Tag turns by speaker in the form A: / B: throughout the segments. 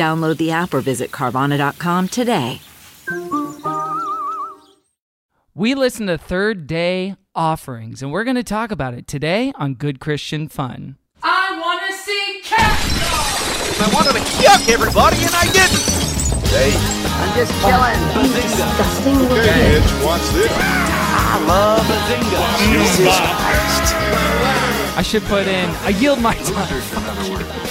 A: Download the app or visit Carvana.com today.
B: We listen to third day offerings, and we're going to talk about it today on Good Christian Fun.
C: I want to see cat
D: I wanted to yuck everybody and I didn't.
E: Hey,
F: I'm just chilling.
E: okay, Hitch, watch this.
D: I love a zinga.
E: Jesus Christ.
B: I should put in, I yield my time.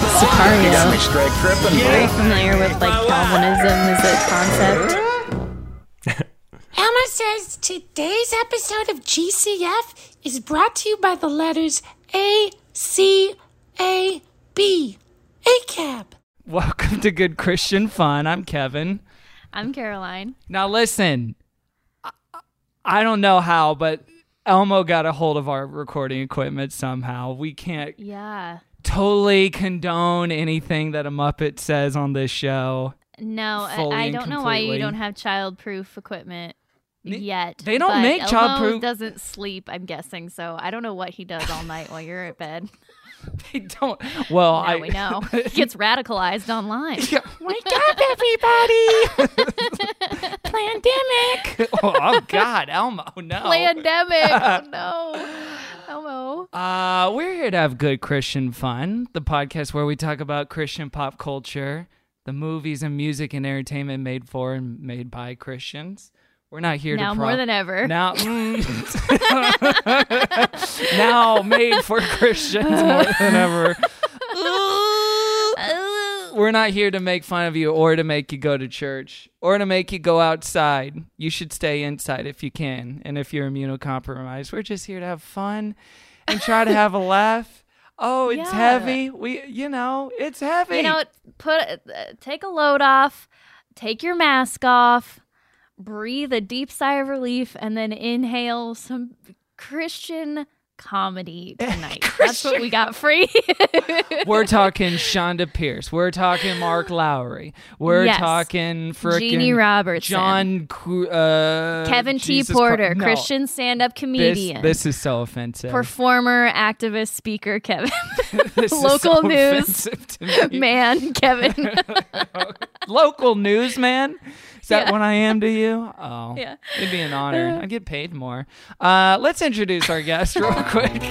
G: Sicario.
E: Me straight tripping,
G: Are you familiar with like Calvinism as a concept?
C: Emma says today's episode of GCF is brought to you by the letters A, C, A, B. ACAB.
B: Welcome to Good Christian Fun. I'm Kevin.
G: I'm Caroline.
B: Now, listen, I, I don't know how, but Elmo got a hold of our recording equipment somehow. We can't
G: Yeah.
B: totally condone anything that a Muppet says on this show.
G: No, I, I don't know why you don't have child-proof equipment yet.
B: they don't make
G: Elmo
B: child-proof-
G: Doesn't sleep, I'm guessing. So I don't know what he does all night while you're at bed.
B: They don't. Well,
G: Now
B: I
G: we know. he gets radicalized online.
B: Wake up, everybody! Pandemic. Oh, oh, God, Elmo, no.
G: Pandemic. oh, no. Elmo.
B: Uh, we're here to have good Christian fun, the podcast where we talk about Christian pop culture, the movies and music and entertainment made for and made by Christians. We're not here
G: Now
B: to
G: more than ever.
B: now mm. now made for Christians more than ever. We're not here to make fun of you or to make you go to church or to make you go outside. You should stay inside if you can. And if you're immunocompromised, we're just here to have fun and try to have a laugh. Oh, it's
G: Yeah.
B: heavy. We, you know, it's heavy.
G: You know, put uh, take a load off, take your mask off, breathe a deep sigh of relief, and then inhale some Christian comedy tonight. That's what we got free.
B: we're talking Chonda Pierce. We're talking Mark Lowry. We're
G: Yes.
B: talking frickin'
G: Jeanne Robertson.
B: John, uh,
G: Kevin T.
B: Jesus
G: Porter,
B: Christ- no.
G: Christian stand-up comedian.
B: this is so offensive.
G: performer, activist, speaker, Kevin. Local
B: so
G: news.
B: offensive to me.
G: Man, Kevin.
B: Local news, man. Is that
G: Yeah.
B: what I am to you? Oh,
G: Yeah.
B: It'd be an honor. I get paid more. Uh, let's introduce our guest real quick.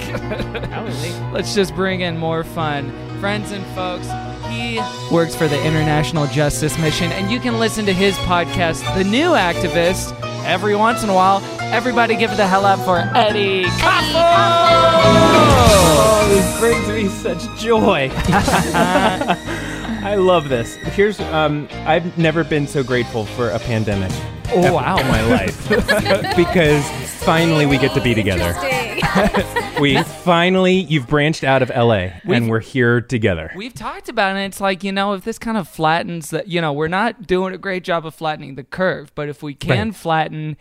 B: let's just bring in more fun. Friends and folks, he works for the International Justice Mission, and you can listen to his podcast, The New Activist, every once in a while. Everybody give it the hell up for Eddie Kaufholz!
H: Oh, this brings me such joy. I love this. Here's um I've never been so grateful for a pandemic.
B: Oh,
H: ever
B: wow.
H: In my life. because finally we get to be together. We finally you've branched out of LA
B: We've-
H: and we're here together.
B: We've talked about it. And it's like you know, if this kind of flattens that, you know, we're not doing a great job of flattening the curve, but if we can
H: Right.
B: flatten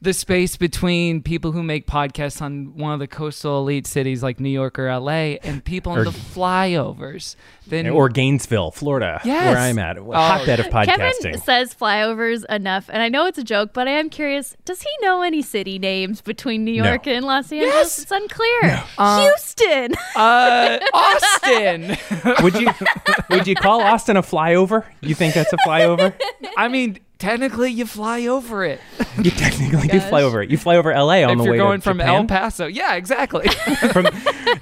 B: the space between people who make podcasts on one of the coastal elite cities like New York or LA and people in
H: Or-
B: the flyovers, then
H: or Gainesville, Florida,
B: Yes.
H: where I'm at. A hotbed of podcasting.
G: Kevin says flyovers enough, and I know it's a joke, but I am curious. Does he know any city names between New
H: No.
G: York and Los Angeles?
B: Yes.
G: It's unclear. Houston.
B: uh, Austin.
H: would you would you call Austin a flyover? You think that's a flyover?
B: I mean, technically, you fly over it.
H: you technically do fly over it. You fly over LA on
B: if
H: the
B: you're
H: way
B: going
H: to
B: from
H: Japan.
B: El Paso, yeah, exactly.
H: from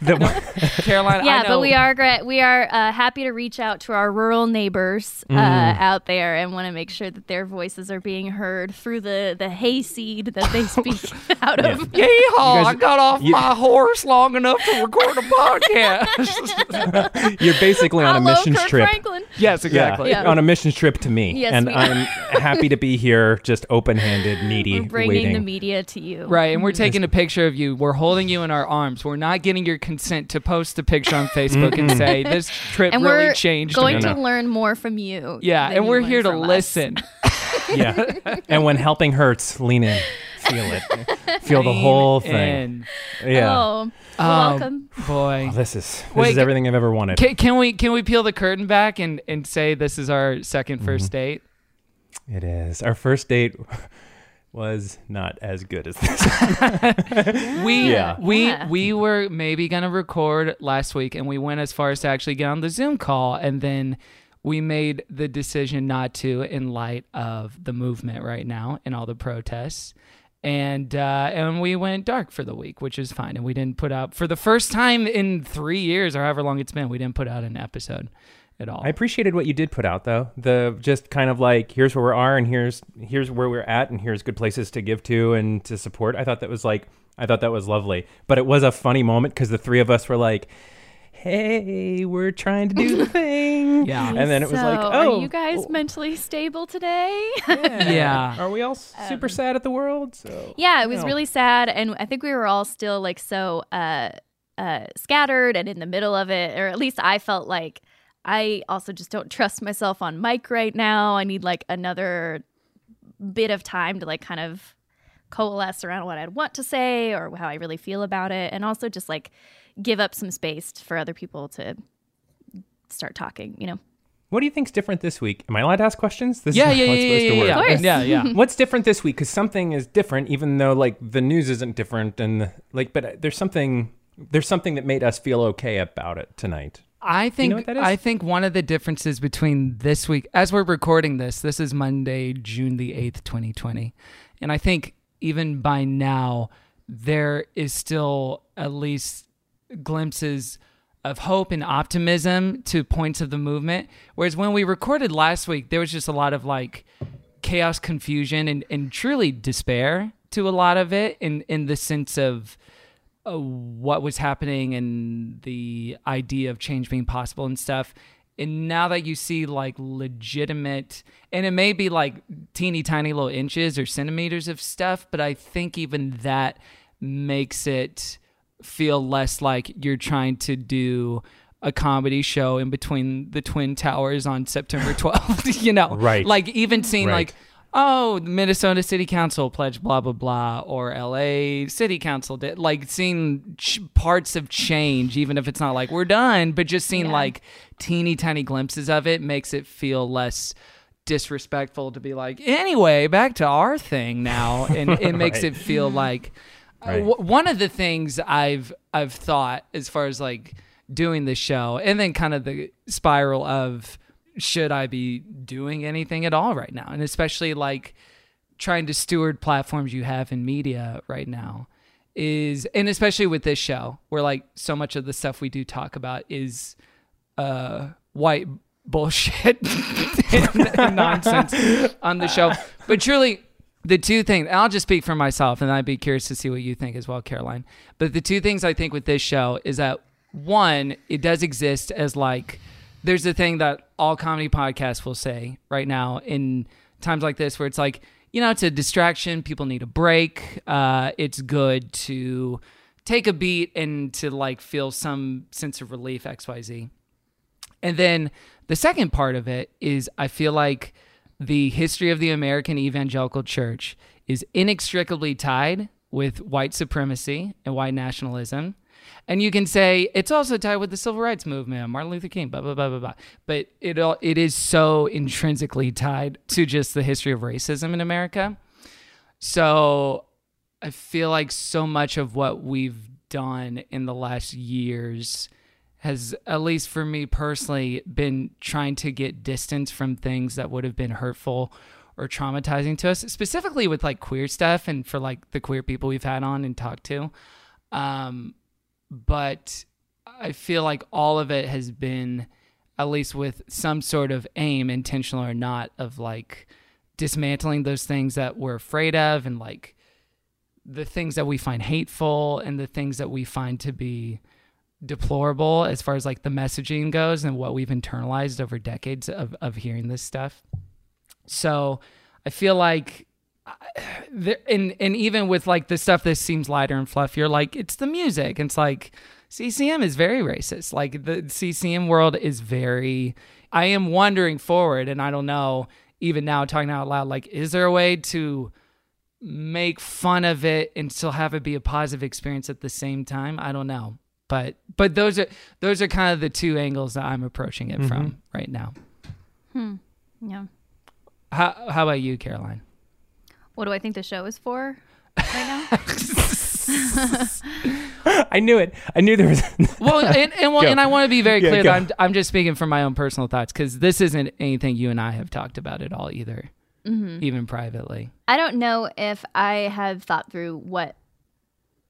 H: the,
B: Carolina,
G: yeah,
B: I know.
G: but we are gra- we are uh, happy to reach out to our rural neighbors uh,
H: Mm.
G: out there and want to make sure that their voices are being heard through the the hayseed that they speak out of.
B: Yeehaw!
H: guys-
B: I got off
H: you-
B: my horse long enough to record a podcast.
H: you're basically on a
G: Hello,
H: missions
G: Kirk
H: trip.
G: Franklin.
B: Yes, exactly.
G: Yeah.
H: On a mission trip to me.
G: Yes,
H: and
G: we-
H: I'm happy to be here, just open handed, needy,
G: We're bringing
H: waiting.
G: the media to you.
B: Right, and we're taking a picture of you. We're holding you in our arms. We're not getting your consent to post a picture on Facebook and say this trip
G: And
B: really
G: we're
B: changed
G: going
B: me.
G: to learn more from you.
B: yeah, and
G: you
B: we're here to listen.
H: yeah. And when helping hurts, lean in. Feel it. Feel the whole thing.
B: And,
H: Yeah.
G: Oh,
B: um,
G: welcome.
B: boy.
H: Oh, this is this
B: Wait,
H: is everything I've ever wanted.
B: Can, can we can we peel the curtain back and, and say this is our 2nd first
H: Mm-hmm.
B: date?
H: It is. Our first date was not as good as this.
B: We
H: Yeah.
B: we
G: Yeah.
B: we were maybe gonna record last week, and we went as far as to actually get on the Zoom call, and then we made the decision not to in light of the movement right now and all the protests. And uh, and we went dark for the week, which is fine. And we didn't put out for the first time in three years or however long it's been. We didn't put out an episode at all.
H: I appreciated what you did put out though. The just kind of like here's where we are and here's here's where we're at and here's good places to give to and to support. I thought that was like I thought that was lovely. But it was a funny moment because the three of us were like, "Hey, we're trying to do the thing."
B: Yeah.
H: And then it was
G: so,
H: like, "Oh,
G: are you guys mentally stable today?
B: yeah.
H: are we all s- super sad at the world?" So
G: Um, yeah, it was
H: No.
G: really sad, and I think we were all still like so uh, uh, scattered and in the middle of it, or at least I felt like I also just don't trust myself on mic right now. I need like another bit of time to like kind of coalesce around what I'd want to say or how I really feel about it, and also just like give up some space for other people to start talking. You know.
H: What do you think's different this week? Am I allowed to ask questions? This
B: Yeah,
H: is
B: yeah,
H: how
B: yeah,
H: it's
B: yeah,
H: supposed to
B: yeah,
H: work.
B: yeah.
G: Course.
B: yeah, yeah.
H: What's different this week? Because something is different, even though like the news isn't different, and like, but uh, there's something there's something that made us feel okay about it tonight.
B: I think
H: know that is?
B: I think one of the differences between this week, as we're recording this, this is Monday, June the eighth, twenty twenty, and I think even by now there is still at least glimpses of hope and optimism to points of the movement. Whereas when we recorded last week, there was just a lot of like chaos, confusion, and, and truly despair to a lot of it in, in the sense of uh, what was happening and the idea of change being possible and stuff. And now that you see like legitimate, and it may be like teeny tiny little inches or centimeters of stuff, but I think even that makes it feel less like you're trying to do a comedy show in between the twin towers on September 12th, you know.
H: Right.
B: Like even seeing
H: Right.
B: like oh, the Minnesota City Council pledged blah blah blah, or L.A. City Council did like seeing ch- parts of change, even if it's not like we're done, but just seeing
G: Yeah.
B: like teeny tiny glimpses of it makes it feel less disrespectful to be like anyway back to our thing now and it makes
H: Right.
B: it feel like uh,
H: Right.
B: w- one of the things i've i've thought as far as like doing the show and then kind of the spiral of should i be doing anything at all right now? And especially like trying to steward platforms you have in media right now is and especially with this show where like so much of the stuff we do talk about is uh white bullshit nonsense on the show. But truly the two things i'll just speak for myself and i'd be curious to see what you think as well caroline. But the two things i think with this show is that one it does exist as like there's the thing that all comedy podcasts will say right now in times like this where it's like you know it's a distraction. People need a break. Uh, it's good to take a beat and to like feel some sense of relief xyz and then the second part of it is I feel like the history of the American evangelical church is inextricably tied with white supremacy and white nationalism. And you can say it's also tied with the civil rights movement, Martin Luther King, blah blah blah blah blah. But it all it is so intrinsically tied to just the history of racism in America. So I feel like so much of what we've done in the last years has, at least for me personally, been trying to get distance from things that would have been hurtful or traumatizing to us, specifically with like queer stuff and for like the queer people we've had on and talked to. Um, but I feel like all of it has been, at least with some sort of aim, intentional or not, of like dismantling those things that we're afraid of and like the things that we find hateful and the things that we find to be deplorable as far as like the messaging goes and what we've internalized over decades of, of hearing this stuff. So I feel like and and even with like the stuff that seems lighter and fluffier, like it's the music. It's like CCM is very racist. Like the CCM world is very. I am wondering forward, and I don't know even now talking out loud. Like, is there a way to make fun of it and still have it be a positive experience at the same time? I don't know, but but those are those are kind of the two angles that I'm approaching it from right now. Hmm.
G: Yeah.
B: How how about you, Caroline?
G: What do I think the show is for right now?
H: I knew it. I knew there was.
B: well, and, and well,
H: Go.
B: and I want to be very
H: Yeah,
B: clear
H: go.
B: that I'm I'm just speaking from my own personal thoughts because this isn't anything you and I have talked about at all either, even privately.
G: I don't know if I have thought through what,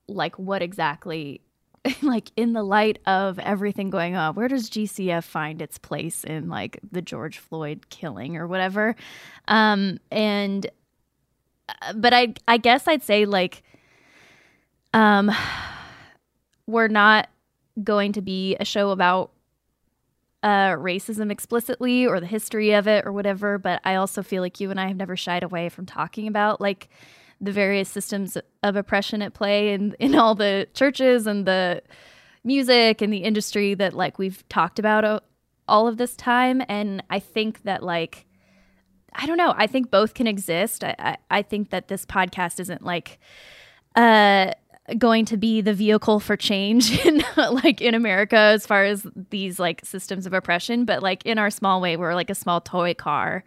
G: like, what exactly, like, in the light of everything going on, where does GCF find its place in, like, the George Floyd killing or whatever? Um, and, but I, I guess I'd say, like, um, we're not going to be a show about uh, racism explicitly or the history of it or whatever, but I also feel like you and I have never shied away from talking about like the various systems of oppression at play in, in all the churches and the music and the industry that like we've talked about uh, all of this time. And I think that like, I don't know, I think both can exist. I, I, I think that this podcast isn't like, uh, going to be the vehicle for change in like in America as far as these like systems of oppression, but like in our small way, we're like a small toy car,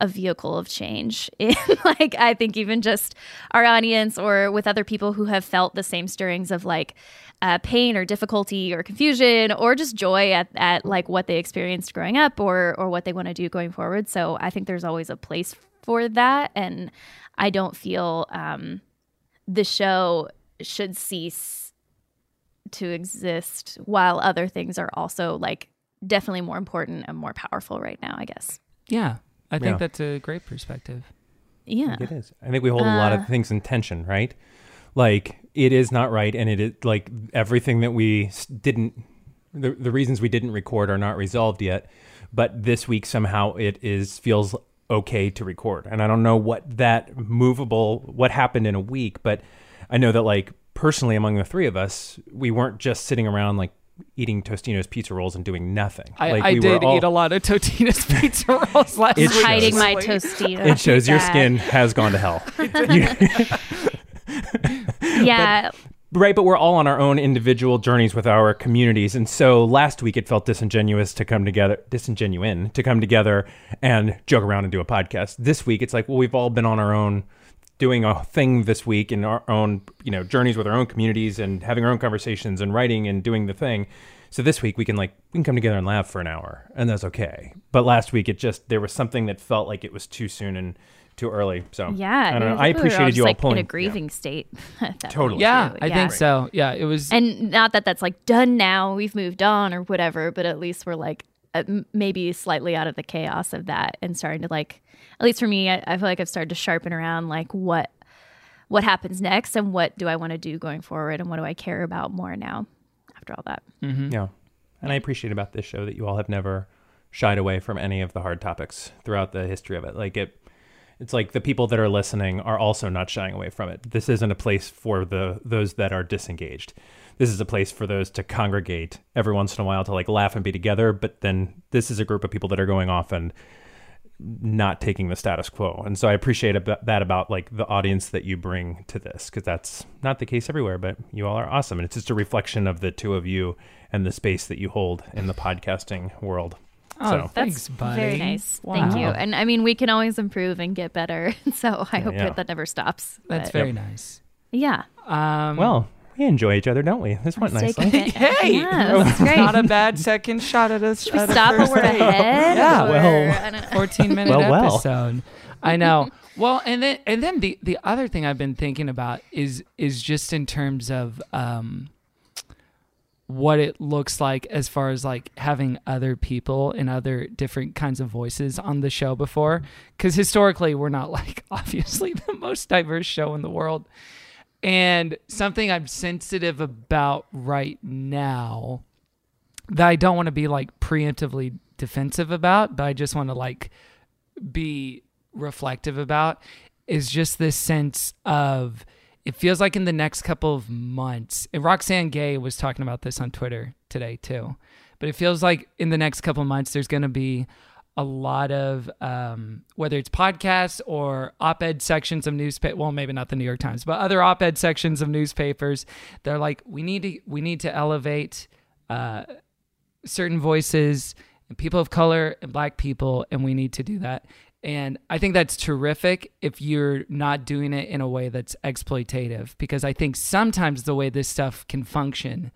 G: a vehicle of change. In like I think even just our audience or with other people who have felt the same stirrings of like uh, pain or difficulty or confusion or just joy at, at like what they experienced growing up or or what they want to do going forward. So I think there's always a place for that, and I don't feel um, the show should cease to exist while other things are also like definitely more important and more powerful right now, I guess.
B: Yeah, I think
H: Yeah.
B: that's a great perspective.
G: Yeah.
H: It is. I think we hold a lot of uh, things in tension, right? Like it is not right, and it is like everything that we didn't, the, the reasons we didn't record are not resolved yet. But this week somehow it is feels okay to record, and I don't know what that movable what happened in a week, but I know that like personally among the three of us, we weren't just sitting around like eating Tostino's pizza rolls and doing nothing.
B: I,
H: like,
B: I
H: we were
B: did
H: all-
B: eat a lot of Totino's pizza rolls last
H: It
B: week.
G: Hiding my
B: actually.
G: Tostito.
H: It shows your skin has gone to hell.
G: Yeah.
H: Right, but we're all on our own individual journeys with our communities. And so last week it felt disingenuous to come together, disingenuine to come together and joke around and do a podcast. This week it's like, well, we've all been on our own doing a thing this week in our own, you know, journeys with our own communities and having our own conversations and writing and doing the thing. So this week we can like we can come together and laugh for an hour and that's okay. But last week it just there was something that felt like it was too soon and too early. So
G: yeah.
H: I don't know.
G: think
H: I
G: we were all
H: appreciated
G: just,
H: you all
G: like,
H: pulling
G: in a grieving state.
H: Totally.
G: point,
B: Yeah. I think so. Yeah, it was.
G: And not that that's like done now, we've moved on or whatever, but at least we're like uh, maybe slightly out of the chaos of that and starting to like, at least for me, I, I feel like I've started to sharpen around like what what happens next and what do I want to do going forward and what do I care about more now after all that. mm-hmm.
H: Yeah. And I appreciate about this show that you all have never shied away from any of the hard topics throughout the history of it. Like it it's like the people that are listening are also not shying away from it. This isn't a place for the those that are disengaged. This is a place for those to congregate every once in a while to like laugh and be together, but then this is a group of people that are going off and not taking the status quo. And so I appreciate about that about like the audience that you bring to this because that's not the case everywhere, but you all are awesome. And it's just a reflection of the two of you and the space that you hold in the podcasting world.
B: oh,
H: so
B: thanks, buddy.
G: Very nice. Thank you. And I mean, we can always improve and get better. So I hope
H: yeah.
G: that that never stops.
B: That's
G: But,
B: very nice.
G: yeah.
B: Um,
H: well, we enjoy each other, don't we? This went
G: Stay
H: nicely.
G: committed.
B: hey,
G: Yeah, this is great.
B: not a bad second shot at us.
G: Should we stop when we're ahead?
B: Yeah,
G: Or-
H: well.
G: I don't know.
B: 14 minute
H: Well, well.
B: episode. I know. Well, and then and then the the other thing I've been thinking about is is just in terms of um what it looks like as far as like having other people and other different kinds of voices on the show before cuz historically we're not like obviously the most diverse show in the world. And something I'm sensitive about right now that I don't want to be like preemptively defensive about, but I just want to like be reflective about is just this sense of it feels like in the next couple of months, and Roxane Gay was talking about this on Twitter today too, but it feels like in the next couple of months there's going to be a lot of um, whether it's podcasts or op-ed sections of newspaper well maybe not the new york times but other op-ed sections of newspapers they're like we need to we need to elevate uh, certain voices and people of color and black people and we need to do that. And i think that's terrific if you're not doing it in a way that's exploitative because i think sometimes the way this stuff can function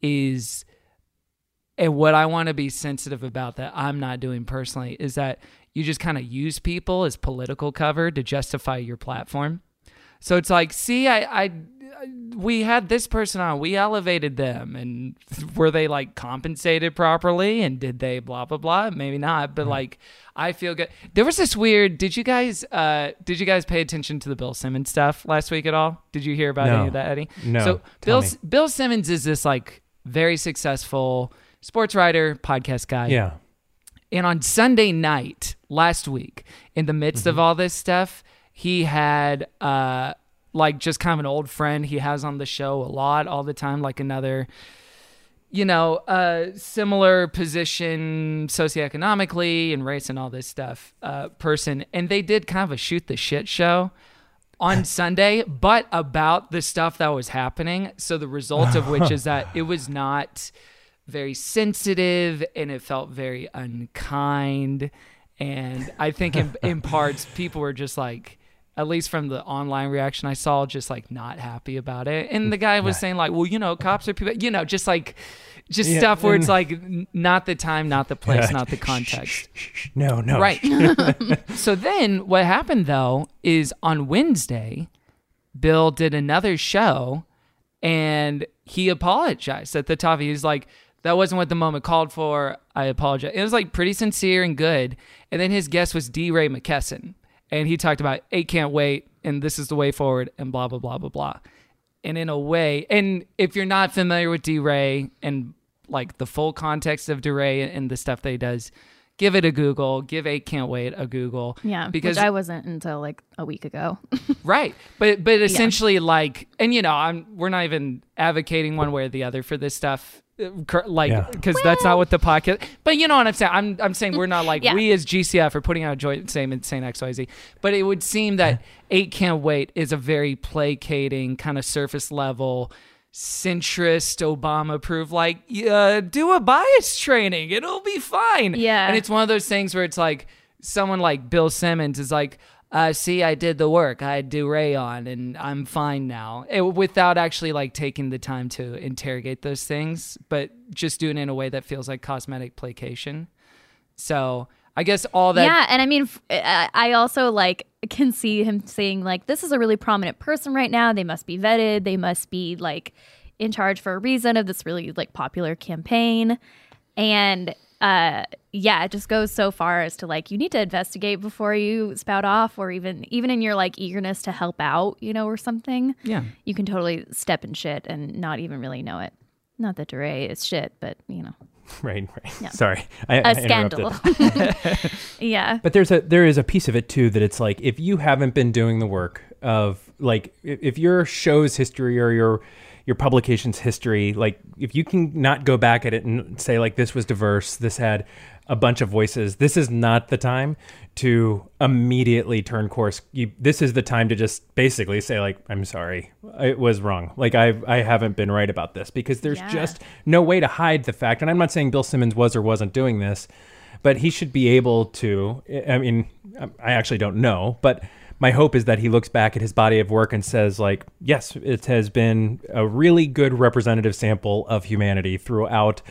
B: is and what I want to be sensitive about that I'm not doing personally is that you just kind of use people as political cover to justify your platform. So it's like, see, I, I, we had this person on, we elevated them, and were they like compensated properly? And did they blah blah blah? Maybe not, but like, I feel good. There was this weird. Did you guys, uh, did you guys pay attention to the Bill Simmons stuff last week at all? Did you hear about
H: No.
B: any of that, Eddie?
H: No.
B: So Bill
H: me.
B: Bill Simmons is this like very successful sports writer, podcast guy.
H: Yeah.
B: And on Sunday night last week, in the midst
H: Mm-hmm.
B: of all this stuff, he had uh like just kind of an old friend he has on the show a lot all the time, like another you know, uh, similar position socioeconomically and race and all this stuff, uh, person. And they did kind of a shoot the shit show on Sunday, but about the stuff that was happening. So the result of which is that it was not very sensitive and it felt very unkind. And I think in, in parts, people were just like, at least from the online reaction I saw, just like not happy about it. And the guy was saying like, well, you know, cops are people, you know, just like, just
H: Yeah,
B: stuff where it's like not the time, not the place,
H: Yeah.
B: not the context.
H: No, no.
B: Right. so then what happened though is on Wednesday, Bill did another show and he apologized at the top. He was like, that wasn't what the moment called for. I apologize. It was like pretty sincere and good. And then his guest was DeRay Mckesson. And he talked about eight can't wait and this is the way forward and blah blah blah blah blah. And in a way, and if you're not familiar with DeRay and like the full context of DeRay and the stuff that he does, give it a Google. Give eight can't wait a Google.
G: Yeah,
B: because
G: I wasn't until like a week ago.
B: Right. But but essentially like and you know, I'm we're not even advocating one way or the other for this stuff. Cur- Like,
H: Yeah.
B: because that's not what the podcast. But you know what I'm saying. I'm I'm saying we're not like
G: Yeah.
B: we as GCF are putting out a joint saying saying X Y Z. But it would seem that eight can't wait is a very placating kind of surface level, centrist Obama approved. Like, uh, do a bias training. It'll be fine.
G: Yeah.
B: And it's one of those things where it's like someone like Bill Simmons is like, uh, see, I did the work. I do rayon, and I'm fine now, It- without actually like taking the time to interrogate those things, but just doing it in a way that feels like cosmetic placation. So I guess all that.
G: yeah, and I mean, I also like can see him saying like, "This is a really prominent person right now. They must be vetted. They must be like in charge for a reason of this really like popular campaign." And uh, yeah, it just goes so far as to like you need to investigate before you spout off, or even even in your like eagerness to help out, you know, or something.
B: Yeah.
G: you can totally step in shit and not even really know it. Not that DeRay is shit, but you know,
H: Right, right. Sorry. I,
G: a
H: I
G: scandal. yeah.
H: But there's a there is a piece of it too that it's like if you haven't been doing the work of like if your show's history or your your publication's history, like if you can not go back at it and say like this was diverse, this had a bunch of voices, this is not the time to immediately turn course. You, this is the time to just basically say like I'm sorry, it was wrong. Like I I haven't been right about this because there's
G: Yeah.
H: just no way to hide the fact. And I'm not saying Bill Simmons was or wasn't doing this but he should be able to i mean i actually don't know but my hope is that he looks back at his body of work and says like yes it has been a really good representative sample of humanity throughout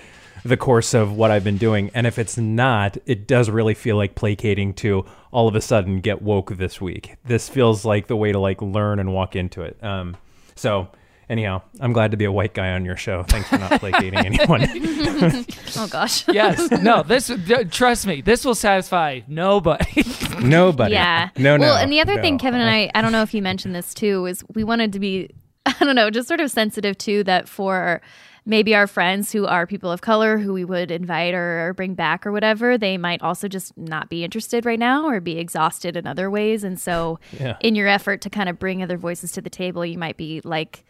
H: the course of what i've been doing. And if it's not it does really feel like placating to all of a sudden get woke this week. This feels like the way to like learn and walk into it. Um so anyhow i'm glad to be a white guy on your show thanks for not placating anyone
G: Oh gosh.
B: Yes. No. This. th- Trust me. This will satisfy nobody.
H: nobody
G: Yeah.
H: no no
G: Well, and the other
H: no.
G: thing, Kevin and I, I don't know if you mentioned this too, is we wanted to be I don't know, just sort of sensitive to that for maybe our friends who are people of color who we would invite or, or bring back or whatever, they might also just not be interested right now or be exhausted in other ways. And so,
H: Yeah.
G: in your effort to kind of bring other voices to the table, you might be like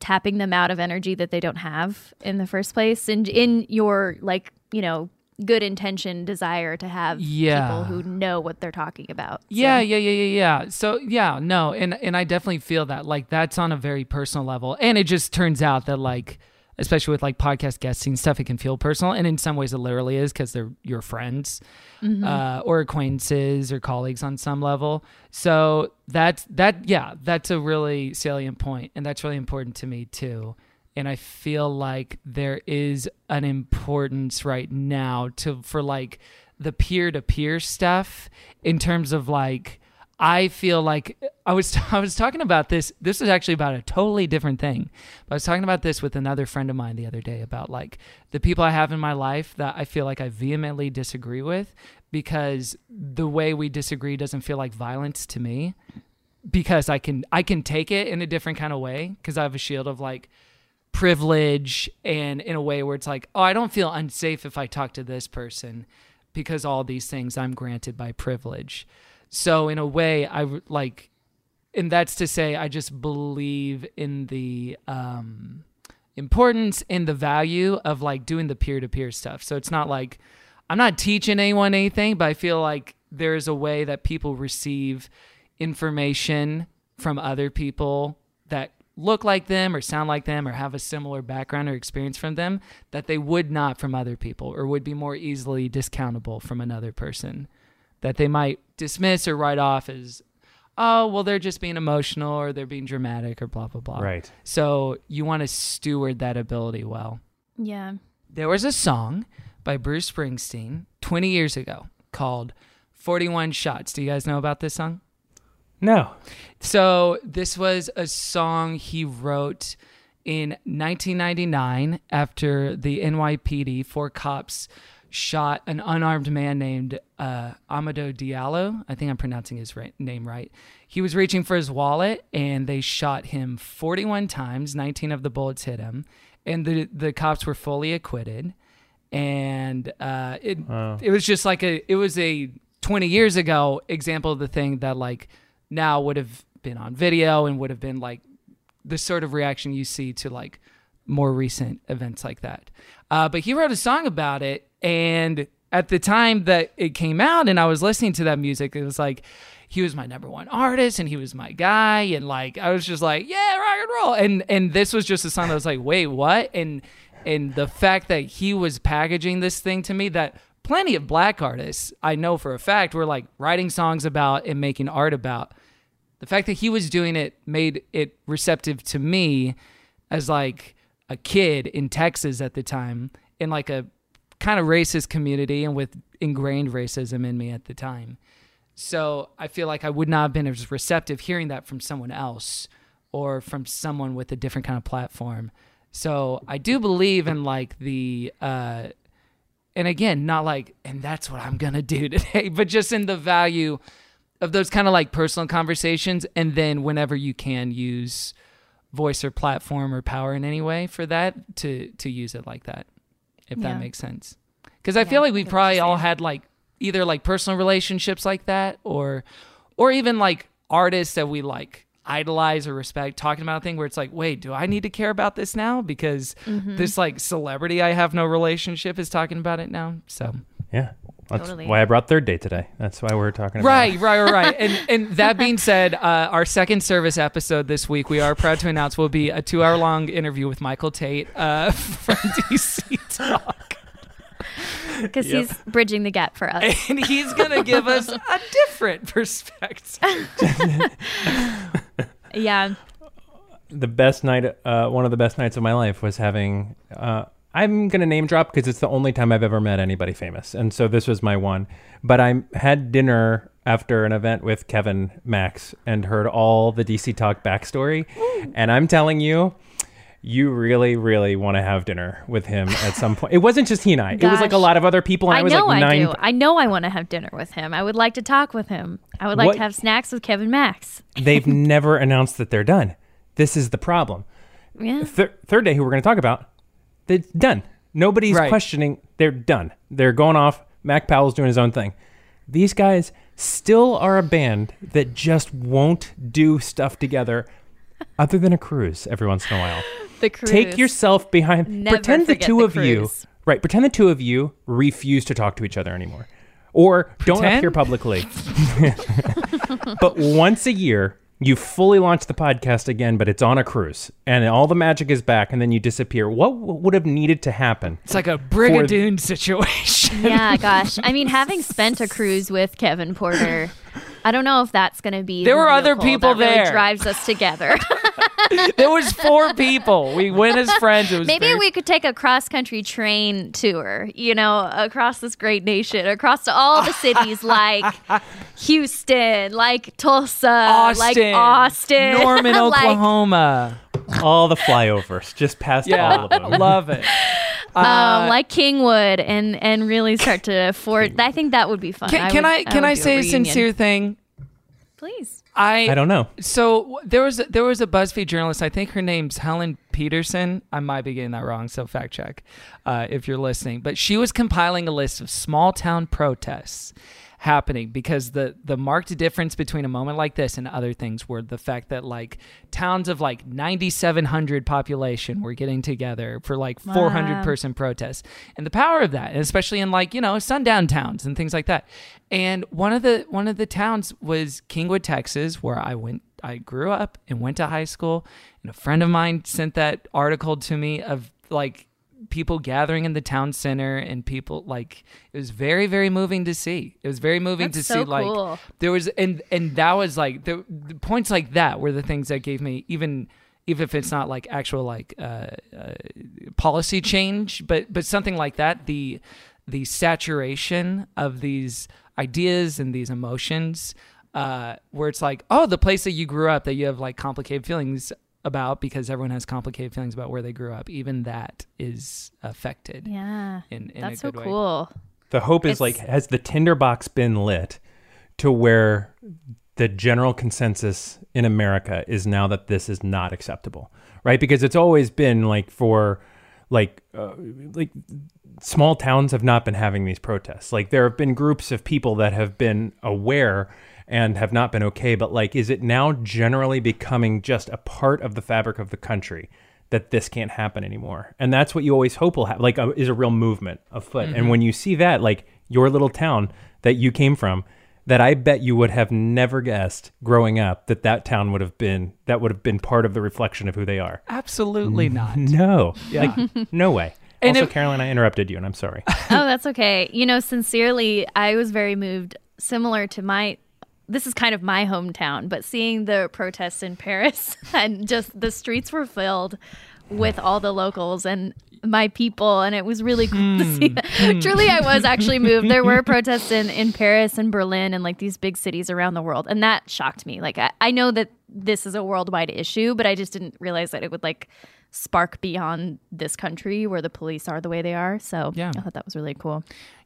G: tapping them out of energy that they don't have in the first place. And in your like, you know, good intention desire to have
B: Yeah.
G: people who know what they're talking about. So-
B: Yeah, yeah, yeah, yeah, yeah. So yeah, no, and and I definitely feel that like that's on a very personal level, and it just turns out that like, especially with like podcast guesting stuff, it can feel personal, and in some ways it literally is because they're your friends, uh, or acquaintances or colleagues on some level. So that's that. Yeah, that's a really salient point, and that's really important to me too. And I feel like there is an importance right now to for like the peer to peer stuff in terms of like I feel like I was I was talking about this. This is actually about a totally different thing. But I was talking about this with another friend of mine the other day about like the people I have in my life that I feel like I vehemently disagree with because the way we disagree doesn't feel like violence to me because I can I can take it in a different kind of way because I have a shield of like privilege and in a way where it's like, oh, I don't feel unsafe if I talk to this person because all these things I'm granted by privilege. So in a way, I like, and that's to say, I just believe in the um, importance and the value of like doing the peer to peer stuff. So it's not like I'm not teaching anyone anything, but I feel like there's a way that people receive information from other people that look like them or sound like them or have a similar background or experience from them that they would not from other people or would be more easily discountable from another person that they might dismiss or write off as oh well they're just being emotional or they're being dramatic or blah blah blah
H: Right.
B: so you want to steward that ability well
G: Yeah.
B: there was a song by Bruce Springsteen 20 years ago called 41 Shots. Do you guys know about this song?
H: No.
B: So, this was a song he wrote in 1999 after the NYPD, four cops shot an unarmed man named uh, Amadou Diallo. I think I'm pronouncing his right, name right. He was reaching for his wallet and they shot him 41 times. 19 of the bullets hit him. And the, the cops were fully acquitted. And uh, it, it was just like a, it was a 20 years ago example of the thing that like now would have been on video and would have been like the sort of reaction you see to like more recent events like that. Uh, but he wrote a song about it, and at the time that it came out, and I was listening to that music, it was like he was my number one artist, and he was my guy, and like I was just like, yeah, rock and roll, and and this was just a song that was like, wait, what? And and the fact that he was packaging this thing to me that plenty of black artists I know for a fact were like writing songs about and making art about the fact that he was doing it made it receptive to me as like a kid in Texas at the time in like a kind of racist community and with ingrained racism in me at the time. So I feel like I would not have been as receptive hearing that from someone else or from someone with a different kind of platform. So I do believe in like the uh and again, not like and that's what I'm going to do today, but just in the value of those kind of like personal conversations and then whenever you can use voice or platform or power in any way for that to to use it like that if
G: Yeah.
B: that makes sense because i feel like we probably all had like either like personal relationships like that or or even like artists that we like idolize or respect talking about a thing where it's like wait do i need to care about this now because
G: Mm-hmm.
B: this like celebrity i have no relationship is talking about it now so
H: Yeah. That's
G: Totally.
H: why I brought third date today. That's why we're talking about
B: Right, right, right, right. And and that being said, uh, our second service episode this week, we are proud to announce will be a two-hour long interview with Michael Tait uh, from DC Talk,
G: Because he's bridging the gap for us.
B: and he's gonna give us a different perspective.
G: yeah.
H: the best night uh, one of the best nights of my life was having uh, i'm going to name drop because it's the only time i've ever met anybody famous and so this was my one but i had dinner after an event with kevin max and heard all the dc talk backstory and i'm telling you you really, really want to have dinner with him at some point. It wasn't just he and I. It was like a lot of other people, and I,
G: I
H: was
G: know
H: like
G: I
H: nine.
G: do. I know I want to have dinner with him. I would like to talk with him. I would like
H: What-
G: to have snacks with Kevin Max.
H: They've never announced that they're done. This is the problem.
G: Yeah.
H: Thir- third day, who we're going to talk about, they're done. Nobody's
B: Right.
H: questioning. They're done. They're going off. Mac Powell's doing his own thing. These guys still are a band that just won't do stuff together other than a cruise every once in a while.
G: The cruise.
H: Take yourself behind.
G: Never
H: pretend the two
G: the
H: of you. Right. Pretend the two of you refuse to talk to each other anymore. Or don't
B: Pretend?
H: appear publicly. but once a year, you fully launch the podcast again, but it's on a cruise and all the magic is back and then you disappear. What w- would have needed to happen?
B: It's like a Brigadoon situation.
G: Yeah, gosh. I mean, having spent a cruise with Kevin Porter, I don't know if that's going to be.
B: There
G: the
B: were other people
G: that really
B: there.
G: drives us together.
B: there was four people. We went as friends. It was
G: Maybe
B: very-
G: we could take a cross country train tour, you know, across this great nation, across to all the cities like Houston, like Tulsa, like
B: Austin,
G: Austin,
B: Norman,
G: like-
B: Oklahoma.
H: All the flyovers, just past all
B: Yeah,
H: of them.
B: love it.
G: um, like Kingwood, and and really start to afford. I think that would be fun.
B: Can, can
G: would-
B: I can
G: would
B: I say a
G: reunion.
B: sincere thing?
G: Please.
B: I
H: I don't know.
B: So there was a, there was a BuzzFeed journalist. I think her name's Helen Petersen. I might be getting that wrong, so fact check uh, if you're listening. But she was compiling a list of small town protests happening because the the marked difference between a moment like this and other things were the fact that like towns of like 9700 population were getting together for like 400
G: Wow.
B: person protests. And the power of that especially in like you know sundown towns and things like that. And one of the one of the towns was kingwood texas where i went i grew up and went to high school. And a friend of mine sent that article to me of like people gathering in the town center and people like it was very very moving to see. It was very moving
G: That's
B: to
G: so
B: see like there was and and that was like the, the points like that were the things that gave me even even if it's not like actual like uh, uh, policy change but but something like that the the saturation of these ideas and these emotions uh, where it's like oh the place that you grew up that you have like complicated feelings about because everyone has complicated feelings about where they grew up even that is affected
G: Yeah.
B: in, in
G: That's
B: a
G: so
B: good way.
G: cool.
H: The hope is
G: It's-
H: like has the tinderbox been lit to where the general consensus in America is now that this is not acceptable, right? Because it's always been like for like uh, like small towns have not been having these protests. Like there have been groups of people that have been aware and have not been okay, but like is it now generally becoming just a part of the fabric of the country? that this can't happen anymore. And that's what you always hope will happen, like uh, is a real movement afoot. And when you see that, like your little town that you came from, that I bet you would have never guessed growing up that that town would have been that would have been part of the reflection of who they are.
B: absolutely not
H: No,
B: Yeah.
H: like no way.
B: And
H: also,
B: if-
H: Caroline, I interrupted you, and I'm sorry.
G: oh, that's okay. You know, sincerely, I was very moved, similar to my. This is kind of my hometown, but seeing the protests in Paris and just the streets were filled with all the locals and my people, and it was really cool to see. That. Hmm. Truly, I was actually moved. There were protests in, in Paris and Berlin and like these big cities around the world, and that shocked me. Like, I, I know that this is a worldwide issue, but I just didn't realize that it would like spark beyond this country where the police are the way they are. So
B: Yeah.
G: I thought that was really cool.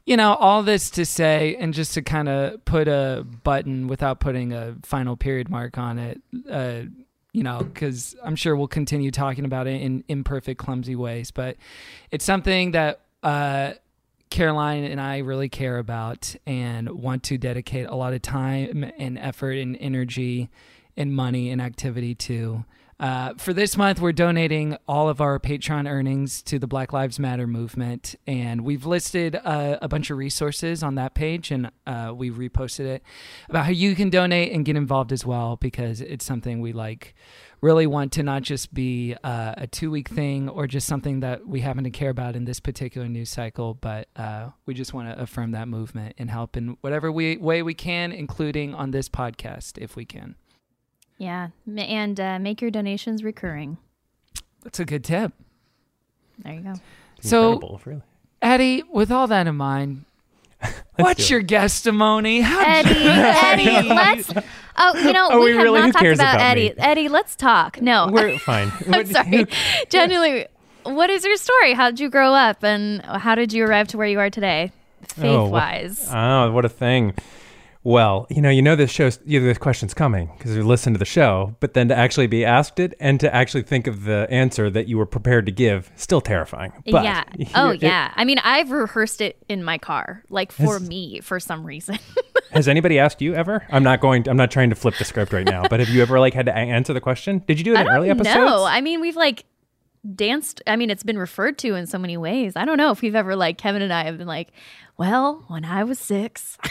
B: You know, all this to say, and just to kind of put a button without putting a final period mark on it, uh, you know, because I'm sure we'll continue talking about it in imperfect, clumsy ways, but it's something that uh, Caroline and I really care about and want to dedicate a lot of time and effort and energy and money and activity to. Uh, for this month, we're donating all of our Patreon earnings to the Black Lives Matter movement, and we've listed uh, a bunch of resources on that page, and uh, we reposted it about how you can donate and get involved as well because it's something we like really want to not just be uh, a two week thing or just something that we happen to care about in this particular news cycle, but uh, we just want to affirm that movement and help in whatever we, way we can, including on this podcast if we can.
G: Yeah, and uh, make your donations recurring.
B: That's a good tip.
G: There you go.
B: So-
H: really.
B: Eddie, with all that in mind, what's your guestimony? How
G: Eddie, Eddie, let's. Oh, you know,
H: Oh,
G: we,
H: we
G: have
H: really-
G: not
H: who
G: talked about,
H: about
G: Eddie.
H: me?
G: Eddie, let's talk. No,
H: We're fine.
G: I'm
H: What-
G: sorry. Genuinely, what is your story? How did you grow up, and how did you arrive to where you are today, faith-wise?
H: Oh, wha-
G: wise?
H: Oh, what a thing. Well, you know, you know this show's you know, this question's coming because you listen to the show, but then to actually be asked it and to actually think of the answer that you were prepared to give, still terrifying. But
G: yeah. Oh,
H: it-
G: yeah. I mean, I've rehearsed it in my car, like for
H: Has-
G: me, for some reason.
H: Has anybody asked you ever? I'm not going. To, I'm not trying to flip the script right now. But have you ever like had to a- answer the question? Did you do it in early episodes?
G: know. I mean, we've like danced. I mean, it's been referred to in so many ways. I don't know if we've ever like Kevin and I have been like, well, when I was six.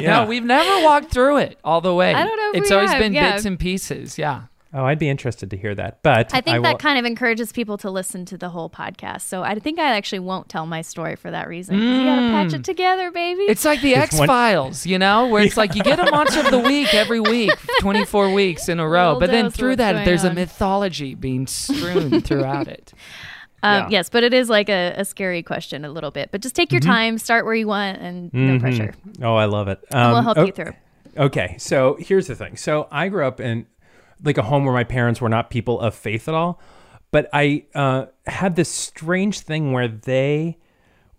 B: No, we've never walked through it all the way.
G: I don't know if
B: It's
G: we
B: always
G: have,
B: been
G: yeah.
B: bits and pieces. Yeah.
H: Oh, I'd be interested to hear that. But
G: I think
H: will-
G: that kind of encourages people to listen to the whole podcast. So I think I actually won't tell my story for that reason. 'cause You gotta patch it mm. together, baby.
B: It's like the X
H: one-
B: Files, you know, where it's like you get a monster of the week every week, 24 weeks in a row.
G: Little
B: But then through that,
G: going
B: there's a mythology being strewn throughout it.
G: Um,
H: Yeah.
G: Yes, but it is like a, a scary question a little bit. But just take your time, start where you want, and no pressure.
H: Oh, I love it. Um,
G: we'll help
H: oh,
G: you through.
H: Okay, so here's the thing. So I grew up in like a home where my parents were not people of faith at all, but I uh, had this strange thing where they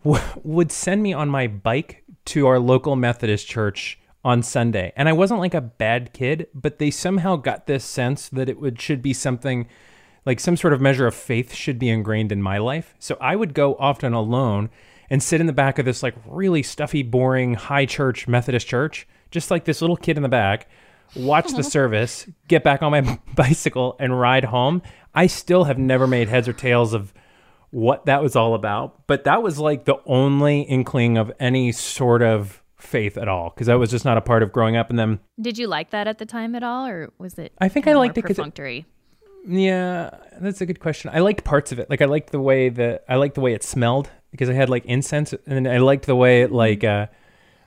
H: w- would send me on my bike to our local Methodist church on Sunday, and I wasn't like a bad kid, but they somehow got this sense that it would should be something like some sort of measure of faith should be ingrained in my life. So I would go often alone and sit in the back of this like really stuffy, boring high church Methodist church, just like this little kid in the back, watch the service, get back on my bicycle and ride home. I still have never made heads or tails of what that was all about, but that was like the only inkling of any sort of faith at all because that was just not a part of growing up and then
G: Did you like that at the time at all, or was it?
H: I think I liked it 'cause it-
G: perfunctory.
H: Yeah, that's a good question. I liked parts of it. Like I liked the way that I liked the way it smelled because I had like incense, and I liked the way it like uh,